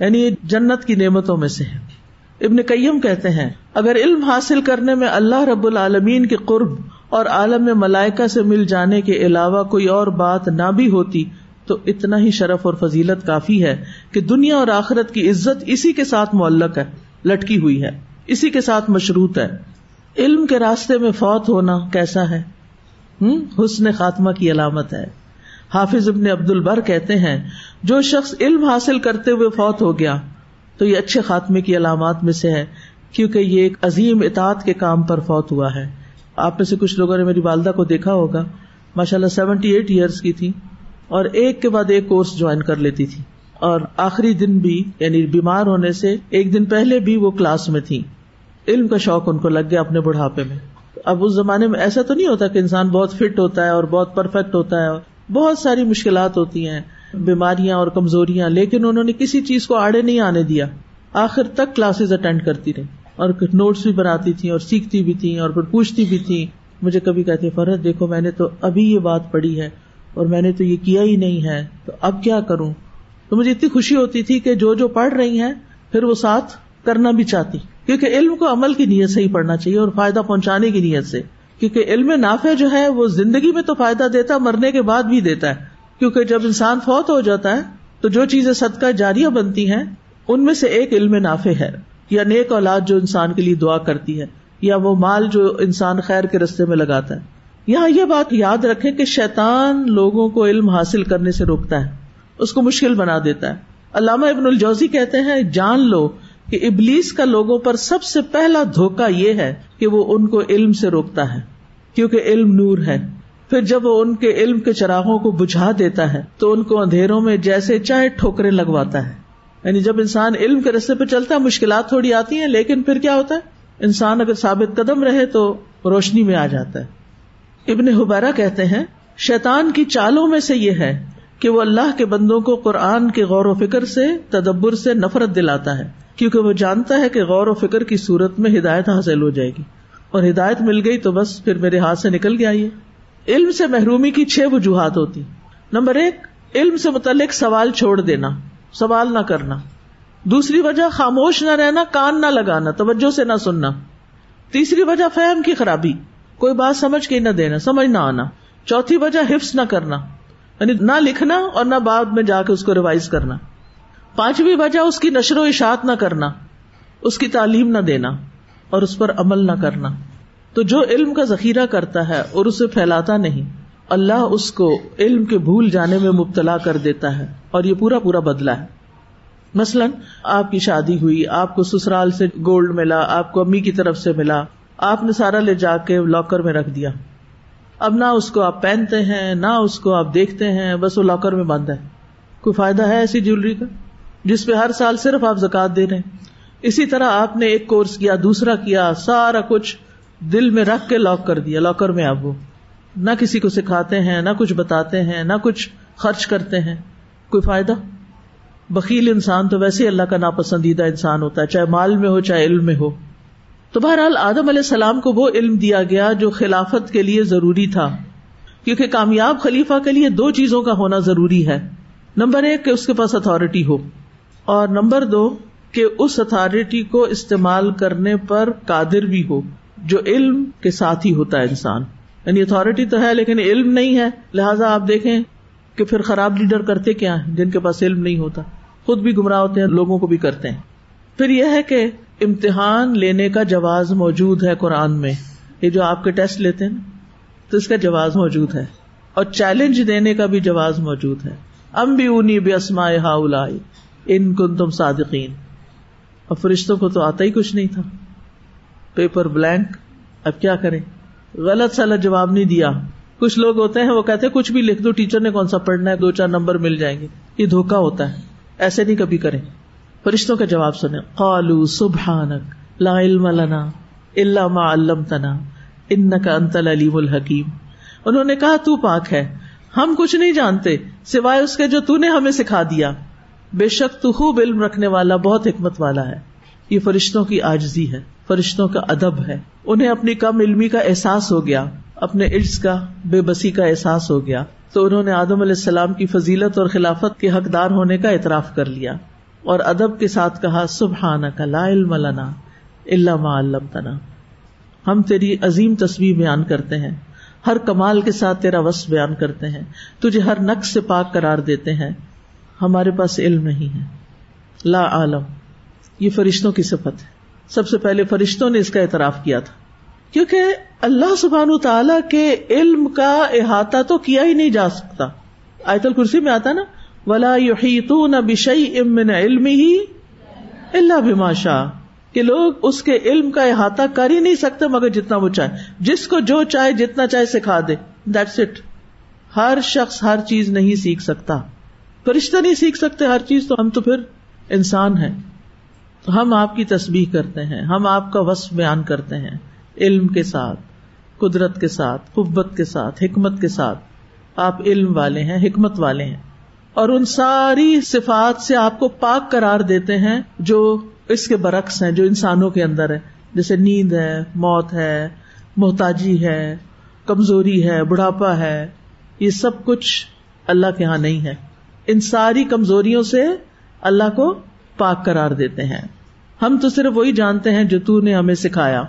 یعنی جنت کی نعمتوں میں سے ہے۔ ابن کئیم کہتے ہیں، اگر علم حاصل کرنے میں اللہ رب العالمین کے قرب اور عالم میں ملائکہ سے مل جانے کے علاوہ کوئی اور بات نہ بھی ہوتی، تو اتنا ہی شرف اور فضیلت کافی ہے کہ دنیا اور آخرت کی عزت اسی کے ساتھ معلق ہے، لٹکی ہوئی ہے، اسی کے ساتھ مشروط ہے۔ علم کے راستے میں فوت ہونا کیسا ہے؟ حسن خاتمہ کی علامت ہے۔ حافظ ابن عبد البر کہتے ہیں، جو شخص علم حاصل کرتے ہوئے فوت ہو گیا، تو یہ اچھے خاتمے کی علامات میں سے ہے، کیونکہ یہ ایک عظیم اطاعت کے کام پر فوت ہوا ہے۔ آپ میں سے کچھ لوگوں نے میری والدہ کو دیکھا ہوگا۔ ماشاء اللہ سیونٹی ایٹ ایئرس کی تھی، اور ایک کے بعد ایک کورس جوائن کر لیتی تھی۔ اور آخری دن بھی یعنی بیمار ہونے سے، ایک دن پہلے بھی وہ کلاس میں تھی علم کا شوق ان کو لگ گیا اپنے بڑھاپے میں۔ اب اس زمانے میں ایسا تو نہیں ہوتا کہ انسان بہت فٹ ہوتا ہے اور بہت پرفیکٹ ہوتا ہے بہت ساری مشکلات ہوتی ہیں، بیماریاں اور کمزوریاں، لیکن انہوں نے کسی چیز کو آڑے نہیں آنے دیا۔ آخر تک کلاسز اٹینڈ کرتی رہی اور نوٹس بھی بناتی تھی اور سیکھتی بھی تھی اور پھر پوچھتی بھی تھی مجھے کبھی کہتے فرحت، دیکھو میں نے تو ابھی یہ بات پڑھی ہے اور میں نے تو یہ کیا ہی نہیں ہے، تو اب کیا کروں؟ تو مجھے اتنی خوشی ہوتی تھی کہ جو جو پڑھ رہی ہیں، پھر وہ ساتھ کرنا بھی چاہتی۔ کیونکہ علم کو عمل کی نیت سے ہی پڑھنا چاہیے اور فائدہ پہنچانے کی نیت سے۔ کیونکہ علم نافع جو ہے، وہ زندگی میں تو فائدہ دیتا ہے، مرنے کے بعد بھی دیتا ہے۔ کیونکہ جب انسان فوت ہو جاتا ہے، تو جو چیزیں صدقہ جاریہ بنتی ہیں، ان میں سے ایک علم نافع ہے۔ یا نیک اولاد جو انسان کے لیے دعا کرتی ہے، یا وہ مال جو انسان خیر کے رستے میں لگاتا ہے۔ یہاں یہ بات یاد رکھے کہ شیطان لوگوں کو علم حاصل کرنے سے روکتا ہے، اس کو مشکل بنا دیتا ہے۔ علامہ ابن الجوزی کہتے ہیں، جان لو کہ ابلیس کا لوگوں پر سب سے پہلا دھوکا یہ ہے کہ وہ ان کو علم سے روکتا ہے، کیونکہ علم نور ہے۔ پھر جب وہ ان کے علم کے چراغوں کو بجھا دیتا ہے، تو ان کو اندھیروں میں جیسے چاہے ٹھوکرے لگواتا ہے۔ یعنی جب انسان علم کے رستے پہ چلتا ہے، مشکلات تھوڑی آتی ہیں، لیکن پھر کیا ہوتا ہے؟ انسان اگر ثابت قدم رہے تو روشنی میں آ جاتا ہے۔ ابن حبیرا کہتے ہیں، شیطان کی چالوں میں سے یہ ہے کہ وہ اللہ کے بندوں کو قرآن کے غور و فکر سے، تدبر سے نفرت دلاتا ہے۔ کیونکہ وہ جانتا ہے کہ غور و فکر کی صورت میں ہدایت حاصل ہو جائے گی۔ اور ہدایت مل گئی تو بس پھر میرے ہاتھ سے نکل گیا یہ۔ علم سے محرومی کی چھ وجوہات ہوتی۔ نمبر ایک، علم سے متعلق سوال چھوڑ دینا، سوال نہ کرنا۔ دوسری وجہ، خاموش نہ رہنا، کان نہ لگانا، توجہ سے نہ سننا۔ تیسری وجہ، فہم کی خرابی۔ کوئی بات سمجھ کے نہ دینا، سمجھ نہ آنا۔ چوتھی وجہ، حفظ نہ کرنا۔ یعنی نہ لکھنا اور نہ بعد میں جا کے اس کو ریوائز کرنا۔ پانچویں وجہ اس کی نشر و اشاعت نہ کرنا، اس کی تعلیم نہ دینا اور اس پر عمل نہ کرنا۔ تو جو علم کا ذخیرہ کرتا ہے اور اسے پھیلاتا نہیں، اللہ اس کو علم کے بھول جانے میں مبتلا کر دیتا ہے اور یہ پورا پورا بدلا ہے۔ مثلاً، آپ کی شادی ہوئی، آپ کو سسرال سے گولڈ ملا، آپ کو امی کی طرف سے ملا، آپ نے سارا لے جا کے لاکر میں رکھ دیا۔ اب نہ اس کو آپ پہنتے ہیں، نہ اس کو آپ دیکھتے ہیں، بس وہ لاکر میں بند ہے۔ کوئی فائدہ ہے ایسی جیولری کا؟ جس پہ ہر سال صرف آپ زکات دے رہے ہیں۔ اسی طرح آپ نے ایک کورس کیا، دوسرا کیا، سارا کچھ دل میں رکھ کے لاک کر دیا، لاکر میں آپ وہ۔ نہ کسی کو سکھاتے ہیں، نہ کچھ بتاتے ہیں، نہ کچھ خرچ کرتے ہیں۔ کوئی فائدہ؟ بکیل انسان تو ویسے اللہ کا ناپسندیدہ انسان ہوتا ہے، چاہے مال میں ہو، چاہے علم میں ہو۔ تو بہرحال آدم علیہ السلام کو وہ علم دیا گیا جو خلافت کے لیے ضروری تھا۔ کیونکہ کامیاب خلیفہ کے لیے دو چیزوں کا ہونا ضروری ہے۔ نمبر ایک کہ اس کے پاس اتارٹی ہو۔ اور نمبر دو، کہ اس اتارٹی کو استعمال کرنے پر قادر بھی ہو، جو علم کے ساتھ ہی ہوتا ہے انسان۔ یعنی اتارٹی تو ہے، لیکن علم نہیں ہے۔ لہٰذا آپ دیکھیں کہ پھر خراب لیڈر کرتے کیا ہیں، جن کے پاس علم نہیں ہوتا۔ خود بھی گمراہ ہوتے ہیں، لوگوں کو بھی کرتے ہیں۔ پھر یہ ہے کہ امتحان لینے کا جواز موجود ہے قرآن میں۔ یہ جو آپ کے ٹیسٹ لیتے ہیں، تو اس کا جواز موجود ہے۔ اور چیلنج دینے کا بھی جواز موجود ہے۔ ام بھی اونی بے اسما ہا ان کن تم صادقین۔ اور فرشتوں کو تو آتا ہی کچھ نہیں تھا۔ پیپر بلینک، اب کیا کریں؟ غلط سال جواب نہیں دیا۔ کچھ لوگ ہوتے ہیں، وہ کہتے ہیں، کچھ بھی لکھ دو، ٹیچر نے کون سا پڑھنا ہے؟ دو چار نمبر مل جائیں گے۔ یہ دھوکا ہوتا ہے۔ ایسے نہیں کبھی کریں۔ فرشتوں کا جواب سنیں۔ قالو سبحانک، لا علم لنا الا ما علمتنا انک انت العلیم الحکیم۔ انہوں نے کہا، تو پاک ہے۔ ہم کچھ نہیں جانتے، سوائے اس کے جو تو نے ہمیں سکھا دیا۔ بے شک تو خوب علم رکھنے والا بہت حکمت والا ہے۔ یہ فرشتوں کی آجزی ہے، فرشتوں کا ادب ہے۔ انہیں اپنی کم علمی کا احساس ہو گیا، اپنے عرض کا بے بسی کا احساس ہو گیا۔ تو انہوں نے آدم علیہ السلام کی فضیلت اور خلافت کے حقدار ہونے کا اعتراف کر لیا۔ اور ادب کے ساتھ کہا سبحان کا لا علم لنا اللہ ما علمتنا ہم تیری عظیم تصویر بیان کرتے ہیں۔ ہر کمال کے ساتھ تیرا وصف بیان کرتے ہیں۔ تجھے ہر نقص سے پاک قرار دیتے ہیں۔ ہمارے پاس علم نہیں ہے۔ لا عالم، یہ فرشتوں کی صفت ہے۔ سب سے پہلے فرشتوں نے اس کا اعتراف کیا تھا۔ کیونکہ اللہ سبحان تعالی کے علم کا احاطہ تو کیا ہی نہیں جا سکتا۔ آیت الکرسی میں آتا نا، ولا نہ بشئی امن علم ہی اللہ بھماشا کہ لوگ اس کے علم کا احاطہ کر ہی نہیں سکتے مگر جتنا وہ چاہے۔ جس کو جو چاہے، جتنا چاہے سکھا دے۔ دیٹس اٹ ہر شخص ہر چیز نہیں سیکھ سکتا۔ فرشتہ نہیں سیکھ سکتے ہر چیز، تو ہم تو پھر انسان ہیں۔ ہم آپ کی تسبیح کرتے ہیں، ہم آپ کا وصف بیان کرتے ہیں۔ علم کے ساتھ، قدرت کے ساتھ قبت کے ساتھ، حکمت کے ساتھ۔ آپ علم والے ہیں، حکمت والے ہیں۔ اور ان ساری صفات سے آپ کو پاک قرار دیتے ہیں جو اس کے برعکس ہیں، جو انسانوں کے اندر ہے جیسے نیند ہے، موت ہے، محتاجی ہے، کمزوری ہے، بڑھاپا ہے۔ یہ سب کچھ اللہ کے یہاں نہیں ہے۔ ان ساری کمزوریوں سے اللہ کو پاک قرار دیتے ہیں۔ ہم تو صرف وہی جانتے ہیں جو تو نے ہمیں سکھایا۔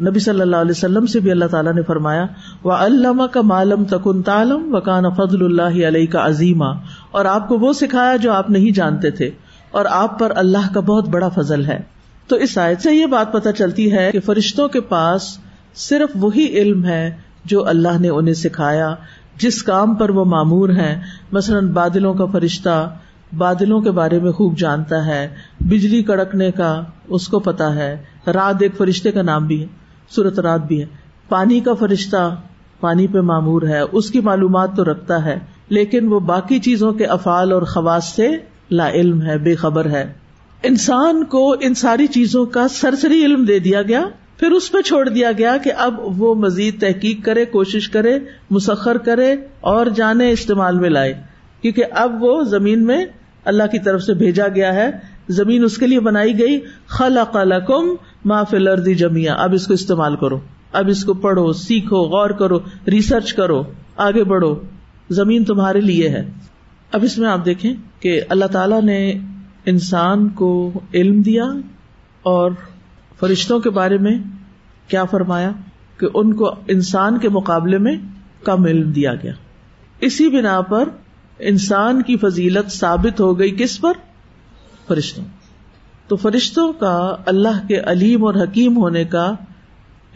نبی صلی اللہ علیہ وسلم سے بھی اللہ تعالیٰ نے فرمایا وہ اللہ کا معلوم تکن تعلم و کان فضل اللہ علیہ کا عظیمہ اور آپ کو وہ سکھایا جو آپ نہیں جانتے تھے۔ اور آپ پر اللہ کا بہت بڑا فضل ہے۔ تو اس آیت سے یہ بات پتہ چلتی ہے کہ فرشتوں کے پاس صرف وہی علم ہے جو اللہ نے انہیں سکھایا۔ جس کام پر وہ معمور ہیں، مثلاً بادلوں کا فرشتہ بادلوں کے بارے میں خوب جانتا ہے، بجلی کڑکنے کا اس کو پتا ہے، رات ایک فرشتے کا نام بھی ہے سورت رات بھی ہے۔ پانی کا فرشتہ پانی پہ معمور ہے، اس کی معلومات تو رکھتا ہے، لیکن وہ باقی چیزوں کے افعال اور خواص سے لا علم ہے، بے خبر ہے۔ انسان کو ان ساری چیزوں کا سرسری علم دے دیا گیا۔ پھر اس پہ چھوڑ دیا گیا کہ اب وہ مزید تحقیق کرے، کوشش کرے، مسخر کرے اور جانے استعمال میں لائے۔ کیونکہ اب وہ زمین میں اللہ کی طرف سے بھیجا گیا ہے۔ زمین اس کے لیے بنائی گئی۔ خلا کم ما فلردی جمیا اب اس کو استعمال کرو۔ اب اس کو پڑھو، سیکھو، غور کرو ریسرچ کرو، آگے بڑھو۔ زمین تمہارے لیے ہے۔ اب اس میں آپ دیکھیں کہ اللہ تعالی نے انسان کو علم دیا اور فرشتوں کے بارے میں کیا فرمایا کہ ان کو انسان کے مقابلے میں کم علم دیا گیا۔ اسی بنا پر انسان کی فضیلت ثابت ہو گئی کس پر؟ فرشتوں۔ تو فرشتوں کا اللہ کے علیم اور حکیم ہونے کا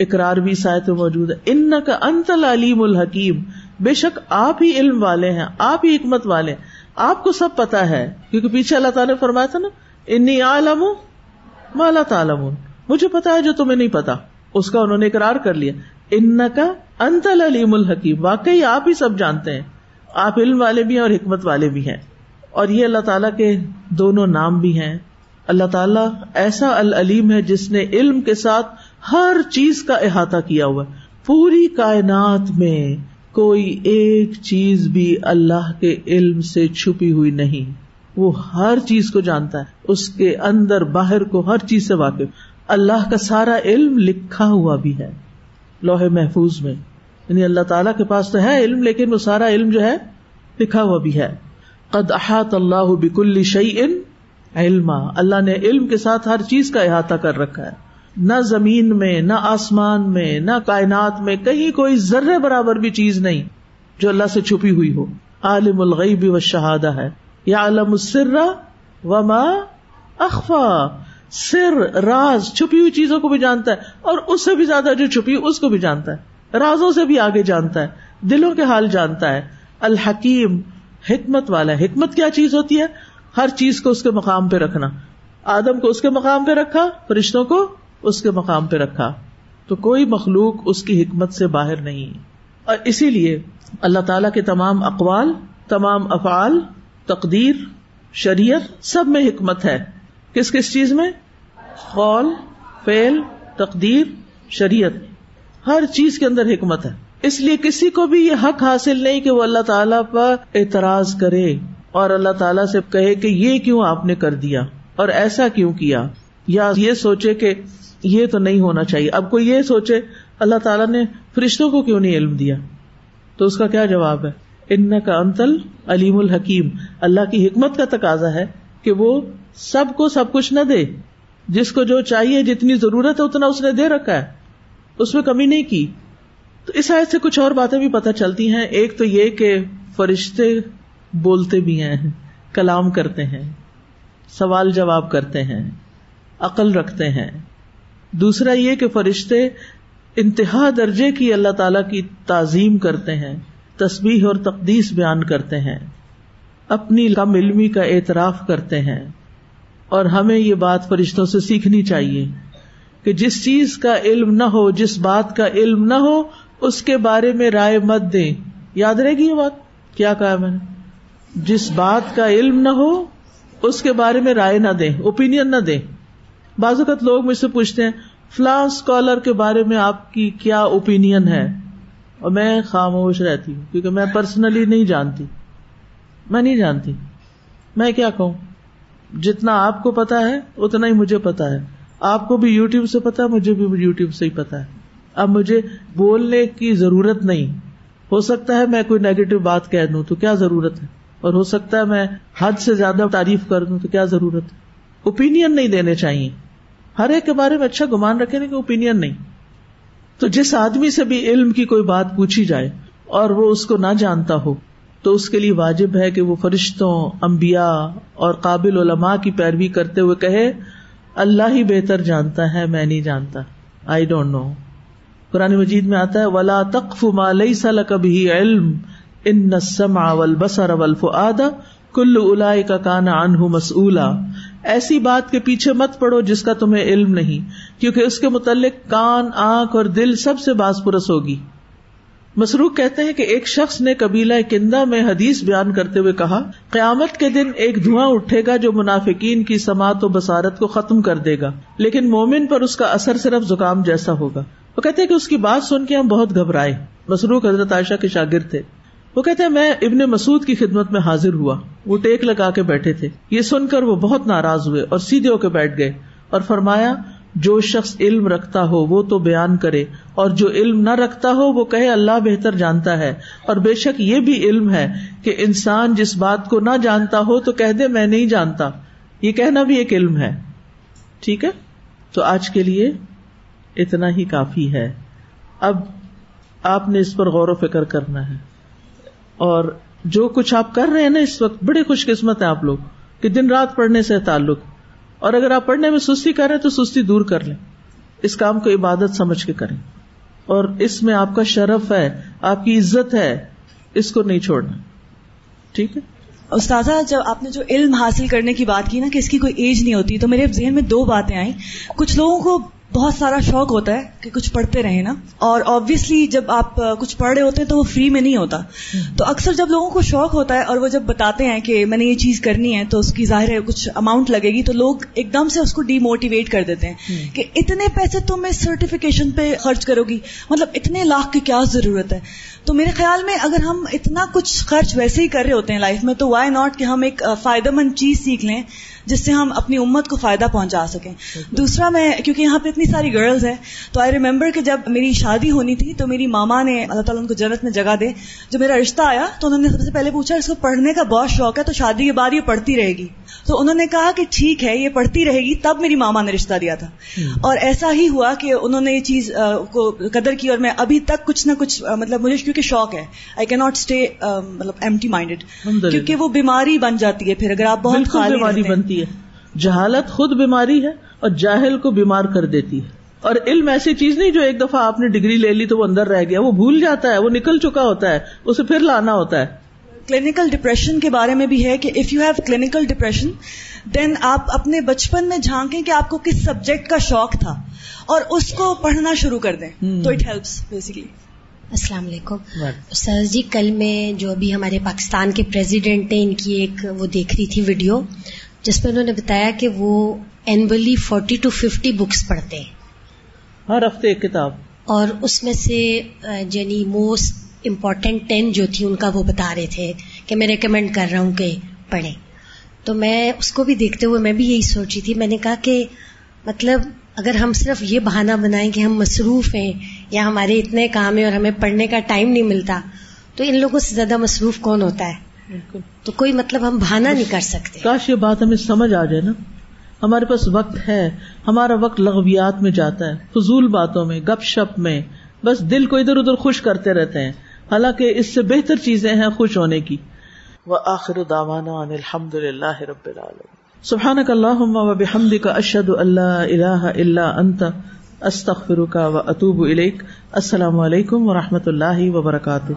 اقرار بھی سائت موجود ہے۔ ان کا انت العلیم الحکیم۔ بے شک آپ ہی علم والے ہیں، آپ ہی حکمت والے ہیں۔ آپ کو سب پتا ہے، کیونکہ پیچھے اللہ تعالیٰ نے فرمایا تھا نا، انی عالم مالا تعالم مجھے پتا ہے جو تمہیں نہیں پتا۔ اس کا انہوں نے اقرار کر لیا۔ ان کا انت العلیم الحکیم۔ واقعی آپ ہی سب جانتے ہیں۔ آپ علم والے بھی ہیں اور حکمت والے بھی ہیں۔ اور یہ اللہ تعالیٰ کے دونوں نام بھی ہیں۔ اللہ تعالیٰ ایسا العلیم ہے جس نے علم کے ساتھ ہر چیز کا احاطہ کیا ہوا۔ پوری کائنات میں کوئی ایک چیز بھی اللہ کے علم سے چھپی ہوئی نہیں۔ وہ ہر چیز کو جانتا ہے۔ اس کے اندر باہر کو ہر چیز سے واقف۔ اللہ کا سارا علم لکھا ہوا بھی ہے لوہے محفوظ میں۔ یعنی اللہ تعالیٰ کے پاس تو ہے علم، لیکن وہ سارا علم جو ہے لکھا ہوا بھی ہے۔ قد احاط اللہ بک شعی ان علم اللہ نے علم کے ساتھ ہر چیز کا احاطہ کر رکھا ہے۔ نہ زمین میں، نہ آسمان میں، نہ کائنات میں کہیں کوئی ذرے برابر بھی چیز نہیں جو اللہ سے چھپی ہوئی ہو۔ عالم الغیب و شہادہ ہے۔ یا علم السر و اخفا سر، راز چھپی ہوئی چیزوں کو بھی جانتا ہے اور اس سے بھی زیادہ جو چھپی اس کو بھی جانتا ہے۔ رازوں سے بھی آگے جانتا ہے، دلوں کے حال جانتا ہے۔ الحکیم، حکمت والا حکمت کیا چیز ہوتی ہے؟ ہر چیز کو اس کے مقام پہ رکھنا۔ آدم کو اس کے مقام پہ رکھا، فرشتوں کو اس کے مقام پہ رکھا۔ تو کوئی مخلوق اس کی حکمت سے باہر نہیں۔ اور اسی لیے اللہ تعالی کے تمام اقوال، تمام افعال، تقدیر، شریعت سب میں حکمت ہے۔ کس کس چیز میں قول فیل تقدیر شریعت ہر چیز کے اندر حکمت ہے اس لیے کسی کو بھی یہ حق حاصل نہیں کہ وہ اللہ تعالیٰ پر اعتراض کرے اور اللہ تعالیٰ سے کہے کہ یہ کیوں آپ نے کر دیا اور ایسا کیوں کیا یا یہ سوچے کہ یہ تو نہیں ہونا چاہیے اب کوئی یہ سوچے اللہ تعالیٰ نے فرشتوں کو کیوں نہیں علم دیا تو اس کا کیا جواب ہے؟ ان کا انتل علیم الحکیم اللہ کی حکمت کا تقاضا ہے کہ وہ سب کو سب کچھ نہ دے۔ جس کو جو چاہیے، جتنی ضرورت ہے، اتنا اس نے دے رکھا ہے۔ اس میں کمی نہیں کی۔ تو اس آیت سے کچھ اور باتیں بھی پتہ چلتی ہیں۔ ایک تو یہ کہ فرشتے بولتے بھی ہیں، کلام کرتے ہیں، سوال جواب کرتے ہیں، عقل رکھتے ہیں۔ دوسرا یہ کہ فرشتے انتہا درجے کی اللہ تعالی کی تعظیم کرتے ہیں، تسبیح اور تقدیس بیان کرتے ہیں، اپنی کم علمی کا اعتراف کرتے ہیں۔ اور ہمیں یہ بات فرشتوں سے سیکھنی چاہیے کہ جس چیز کا علم نہ ہو، جس بات کا علم نہ ہو، اس کے بارے میں رائے مت دیں۔ یاد رہے گی یہ بات؟ کیا کہا میں نے؟ جس بات کا علم نہ ہو، اس کے بارے میں رائے نہ دیں اوپین نہ دیں۔ بعض اوقات لوگ مجھ سے پوچھتے ہیں، فلاں اسکالر کے بارے میں آپ کی کیا اوپین ہے؟ اور میں خاموش رہتی ہوں، کیونکہ میں پرسنلی نہیں جانتی۔ میں نہیں جانتی۔ میں کیا کہوں؟ جتنا آپ کو پتا ہے، اتنا ہی مجھے پتا ہے۔ آپ کو بھی یو ٹیوب سے پتا مجھے بھی یو ٹیوب سے ہی پتا ہے۔ اب مجھے بولنے کی ضرورت نہیں۔ ہو سکتا ہے میں کوئی نیگیٹو بات کہہ دوں تو کیا ضرورت ہے؟ اور ہو سکتا ہے میں حد سے زیادہ تعریف کر دوں تو کیا ضرورت ہے؟ اوپین نہیں دینے چاہیے۔ ہر ایک کے بارے میں اچھا گمان رکھے نا کہ اوپین نہیں۔ تو جس آدمی سے بھی علم کی کوئی بات پوچھی جائے اور وہ اس کو نہ جانتا ہو تو اس کے لیے واجب ہے کہ وہ فرشتوں امبیا اور قابل علماء کی پیروی کرتے ہوئے کہے، اللہ ہی بہتر جانتا ہے، میں نہیں جانتا۔ آئی ڈونٹ نو قرآن مجید میں آتا ہے، ولا تقف ما ليس لك به علم ان السمع والبصر والفؤاد كل اولئك كان عنه مسؤولا ایسی بات کے پیچھے مت پڑو جس کا تمہیں علم نہیں، کیونکہ اس کے متعلق کان، آنکھ اور دل سب سے باس پرس ہوگی۔ مسروخ کہتے ہیں کہ ایک شخص نے قبیلہ کندہ میں حدیث بیان کرتے ہوئے کہا، قیامت کے دن ایک دھواں اٹھے گا جو منافقین کی سماعت و بسارت کو ختم کر دے گا، لیکن مومن پر اس کا اثر صرف زکام جیسا ہوگا۔ وہ کہتے ہیں کہ اس کی بات سن کے ہم بہت گھبرائے۔ مسروخ حضرت عائشہ کے شاگرد تھے۔ وہ کہتے ہیں، میں ابن مسعود کی خدمت میں حاضر ہوا۔ وہ ٹیک لگا کے بیٹھے تھے۔ یہ سن کر وہ بہت ناراض ہوئے اور سیدھے ہو کے بیٹھ گئے اور فرمایا جو شخص علم رکھتا ہو وہ تو بیان کرے، اور جو علم نہ رکھتا ہو وہ کہے اللہ بہتر جانتا ہے۔ اور بے شک یہ بھی علم ہے کہ انسان جس بات کو نہ جانتا ہو تو کہہ دے میں نہیں جانتا۔ یہ کہنا بھی ایک علم ہے۔ ٹھیک ہے؟ تو آج کے لیے اتنا ہی کافی ہے۔ اب آپ نے اس پر غور و فکر کرنا ہے۔ اور جو کچھ آپ کر رہے ہیں نا اس وقت بڑے خوش قسمت ہیں آپ لوگ کہ دن رات پڑھنے سے تعلق۔ اور اگر آپ پڑھنے میں سستی کریں تو سستی دور کر لیں۔ اس کام کو عبادت سمجھ کے کریں۔ اور اس میں آپ کا شرف ہے، آپ کی عزت ہے، اس کو نہیں چھوڑنا۔ ٹھیک ہے؟ استاذہ، جب آپ نے جو علم حاصل کرنے کی بات کی نا کہ اس کی کوئی ایج نہیں ہوتی، تو میرے ذہن میں دو باتیں آئیں۔ کچھ لوگوں کو بہت سارا شوق ہوتا ہے کہ کچھ پڑھتے رہیں نا۔ اور آبویسلی جب آپ کچھ پڑھ رہے ہوتے ہیں تو وہ فری میں نہیں ہوتا۔ تو اکثر جب لوگوں کو شوق ہوتا ہے اور وہ جب بتاتے ہیں کہ میں نے یہ چیز کرنی ہے تو اس کی ظاہر ہے کچھ اماؤنٹ لگے گی تو لوگ ایک دم سے اس کو ڈی موٹیویٹ کر دیتے ہیں کہ اتنے پیسے تم اس سرٹیفکیشن پہ خرچ کرو گی۔ مطلب اتنے لاکھ کی کیا ضرورت ہے؟ تو میرے خیال میں اگر ہم اتنا کچھ خرچ ویسے ہی کر رہے ہوتے ہیں لائف میں تو وائی ناٹ کہ ہم ایک فائدہ مند چیز سیکھ لیں۔ جس سے ہم اپنی امت کو فائدہ پہنچا سکیں۔ دوسرا میں کیونکہ یہاں پہ اتنی ساری گرلز ہیں تو آئی ریمبر کہ جب میری شادی ہونی تھی تو میری ماما نے اللہ تعالیٰ ان کو جنت میں جگہ دے۔ جب میرا رشتہ آیا تو انہوں نے سب سے پہلے پوچھا اس کو پڑھنے کا بہت شوق ہے تو شادی کے بعد یہ پڑھتی رہے گی۔ تو انہوں نے کہا کہ ٹھیک ہے یہ پڑھتی رہے گی تب میری ماما نے رشتہ دیا تھا۔ اور ایسا ہی ہوا کہ انہوں نے یہ چیز کو قدر کی اور میں ابھی تک کچھ نہ کچھ مطلب مجھے کیونکہ شوق ہے۔ آئی کی ناٹ اسٹے مطلب ایمٹی مائنڈیڈ کیونکہ وہ بیماری بن جاتی ہے پھر اگر آپ بہت بیماری بنتی ہے۔ جہالت خود بیماری ہے اور جاہل کو بیمار کر دیتی ہے۔ اور علم ایسی چیز نہیں جو ایک دفعہ آپ نے ڈگری لے لی تو وہ اندر رہ گیا۔ وہ بھول جاتا ہے وہ نکل چکا ہوتا ہے اسے پھر لانا ہوتا ہے۔ کلینکل ڈپریشن کے بارے میں بھی ہے کہ if you have clinical depression then آپ اپنے بچپن میں جھانکیں کہ آپ کو کس سبجیکٹ کا شوق تھا اور اس کو پڑھنا شروع کر دیں۔ تو اٹ ہیلپس بیسکلی السلام علیکم۔ سر جی کل میں جو ابھی ہمارے پاکستان کے پریزیڈنٹ ہیں ان کی ایک وہ دیکھ رہی تھی ویڈیو جس میں انہوں نے بتایا کہ وہ annually forty two fifty books پڑھتے ہیں۔ ہر ہفتے ایک کتاب۔ اور اس میں سے یعنی موسٹ امپورٹینٹ ٹین جو تھی ان کا وہ بتا رہے تھے کہ میں ریکمینڈ کر رہا ہوں کہ پڑھیں۔ تو میں اس کو بھی دیکھتے ہوئے میں بھی یہی سوچی تھی۔ میں نے کہا کہ مطلب اگر ہم صرف یہ بہانہ بنائیں کہ ہم مصروف ہیں یا ہمارے اتنے کام ہیں اور ہمیں پڑھنے کا ٹائم نہیں ملتا تو ان لوگوں سے زیادہ مصروف کون ہوتا ہے؟ بالکل۔ تو کوئی مطلب ہم بہانا نہیں کر سکتے۔ کاش یہ بات ہمیں سمجھ آ جائے نا۔ ہمارے پاس وقت ہے۔ ہمارا وقت لغویات میں جاتا ہے۔ فضول باتوں میں گپ شپ میں۔ بس دل کو ادھر ادھر خوش کرتے رہتے ہیں۔ حالانکہ اس سے بہتر چیزیں ہیں خوش ہونے کی۔ وہ آخر داوانا الحمد للہ رب العالم سبحان کا اللہ و بحمد کا اشد اللہ اللہ اللہ انت۔ استخر کا و اطوب السلام علیکم و رحمۃ اللہ وبرکاتہ۔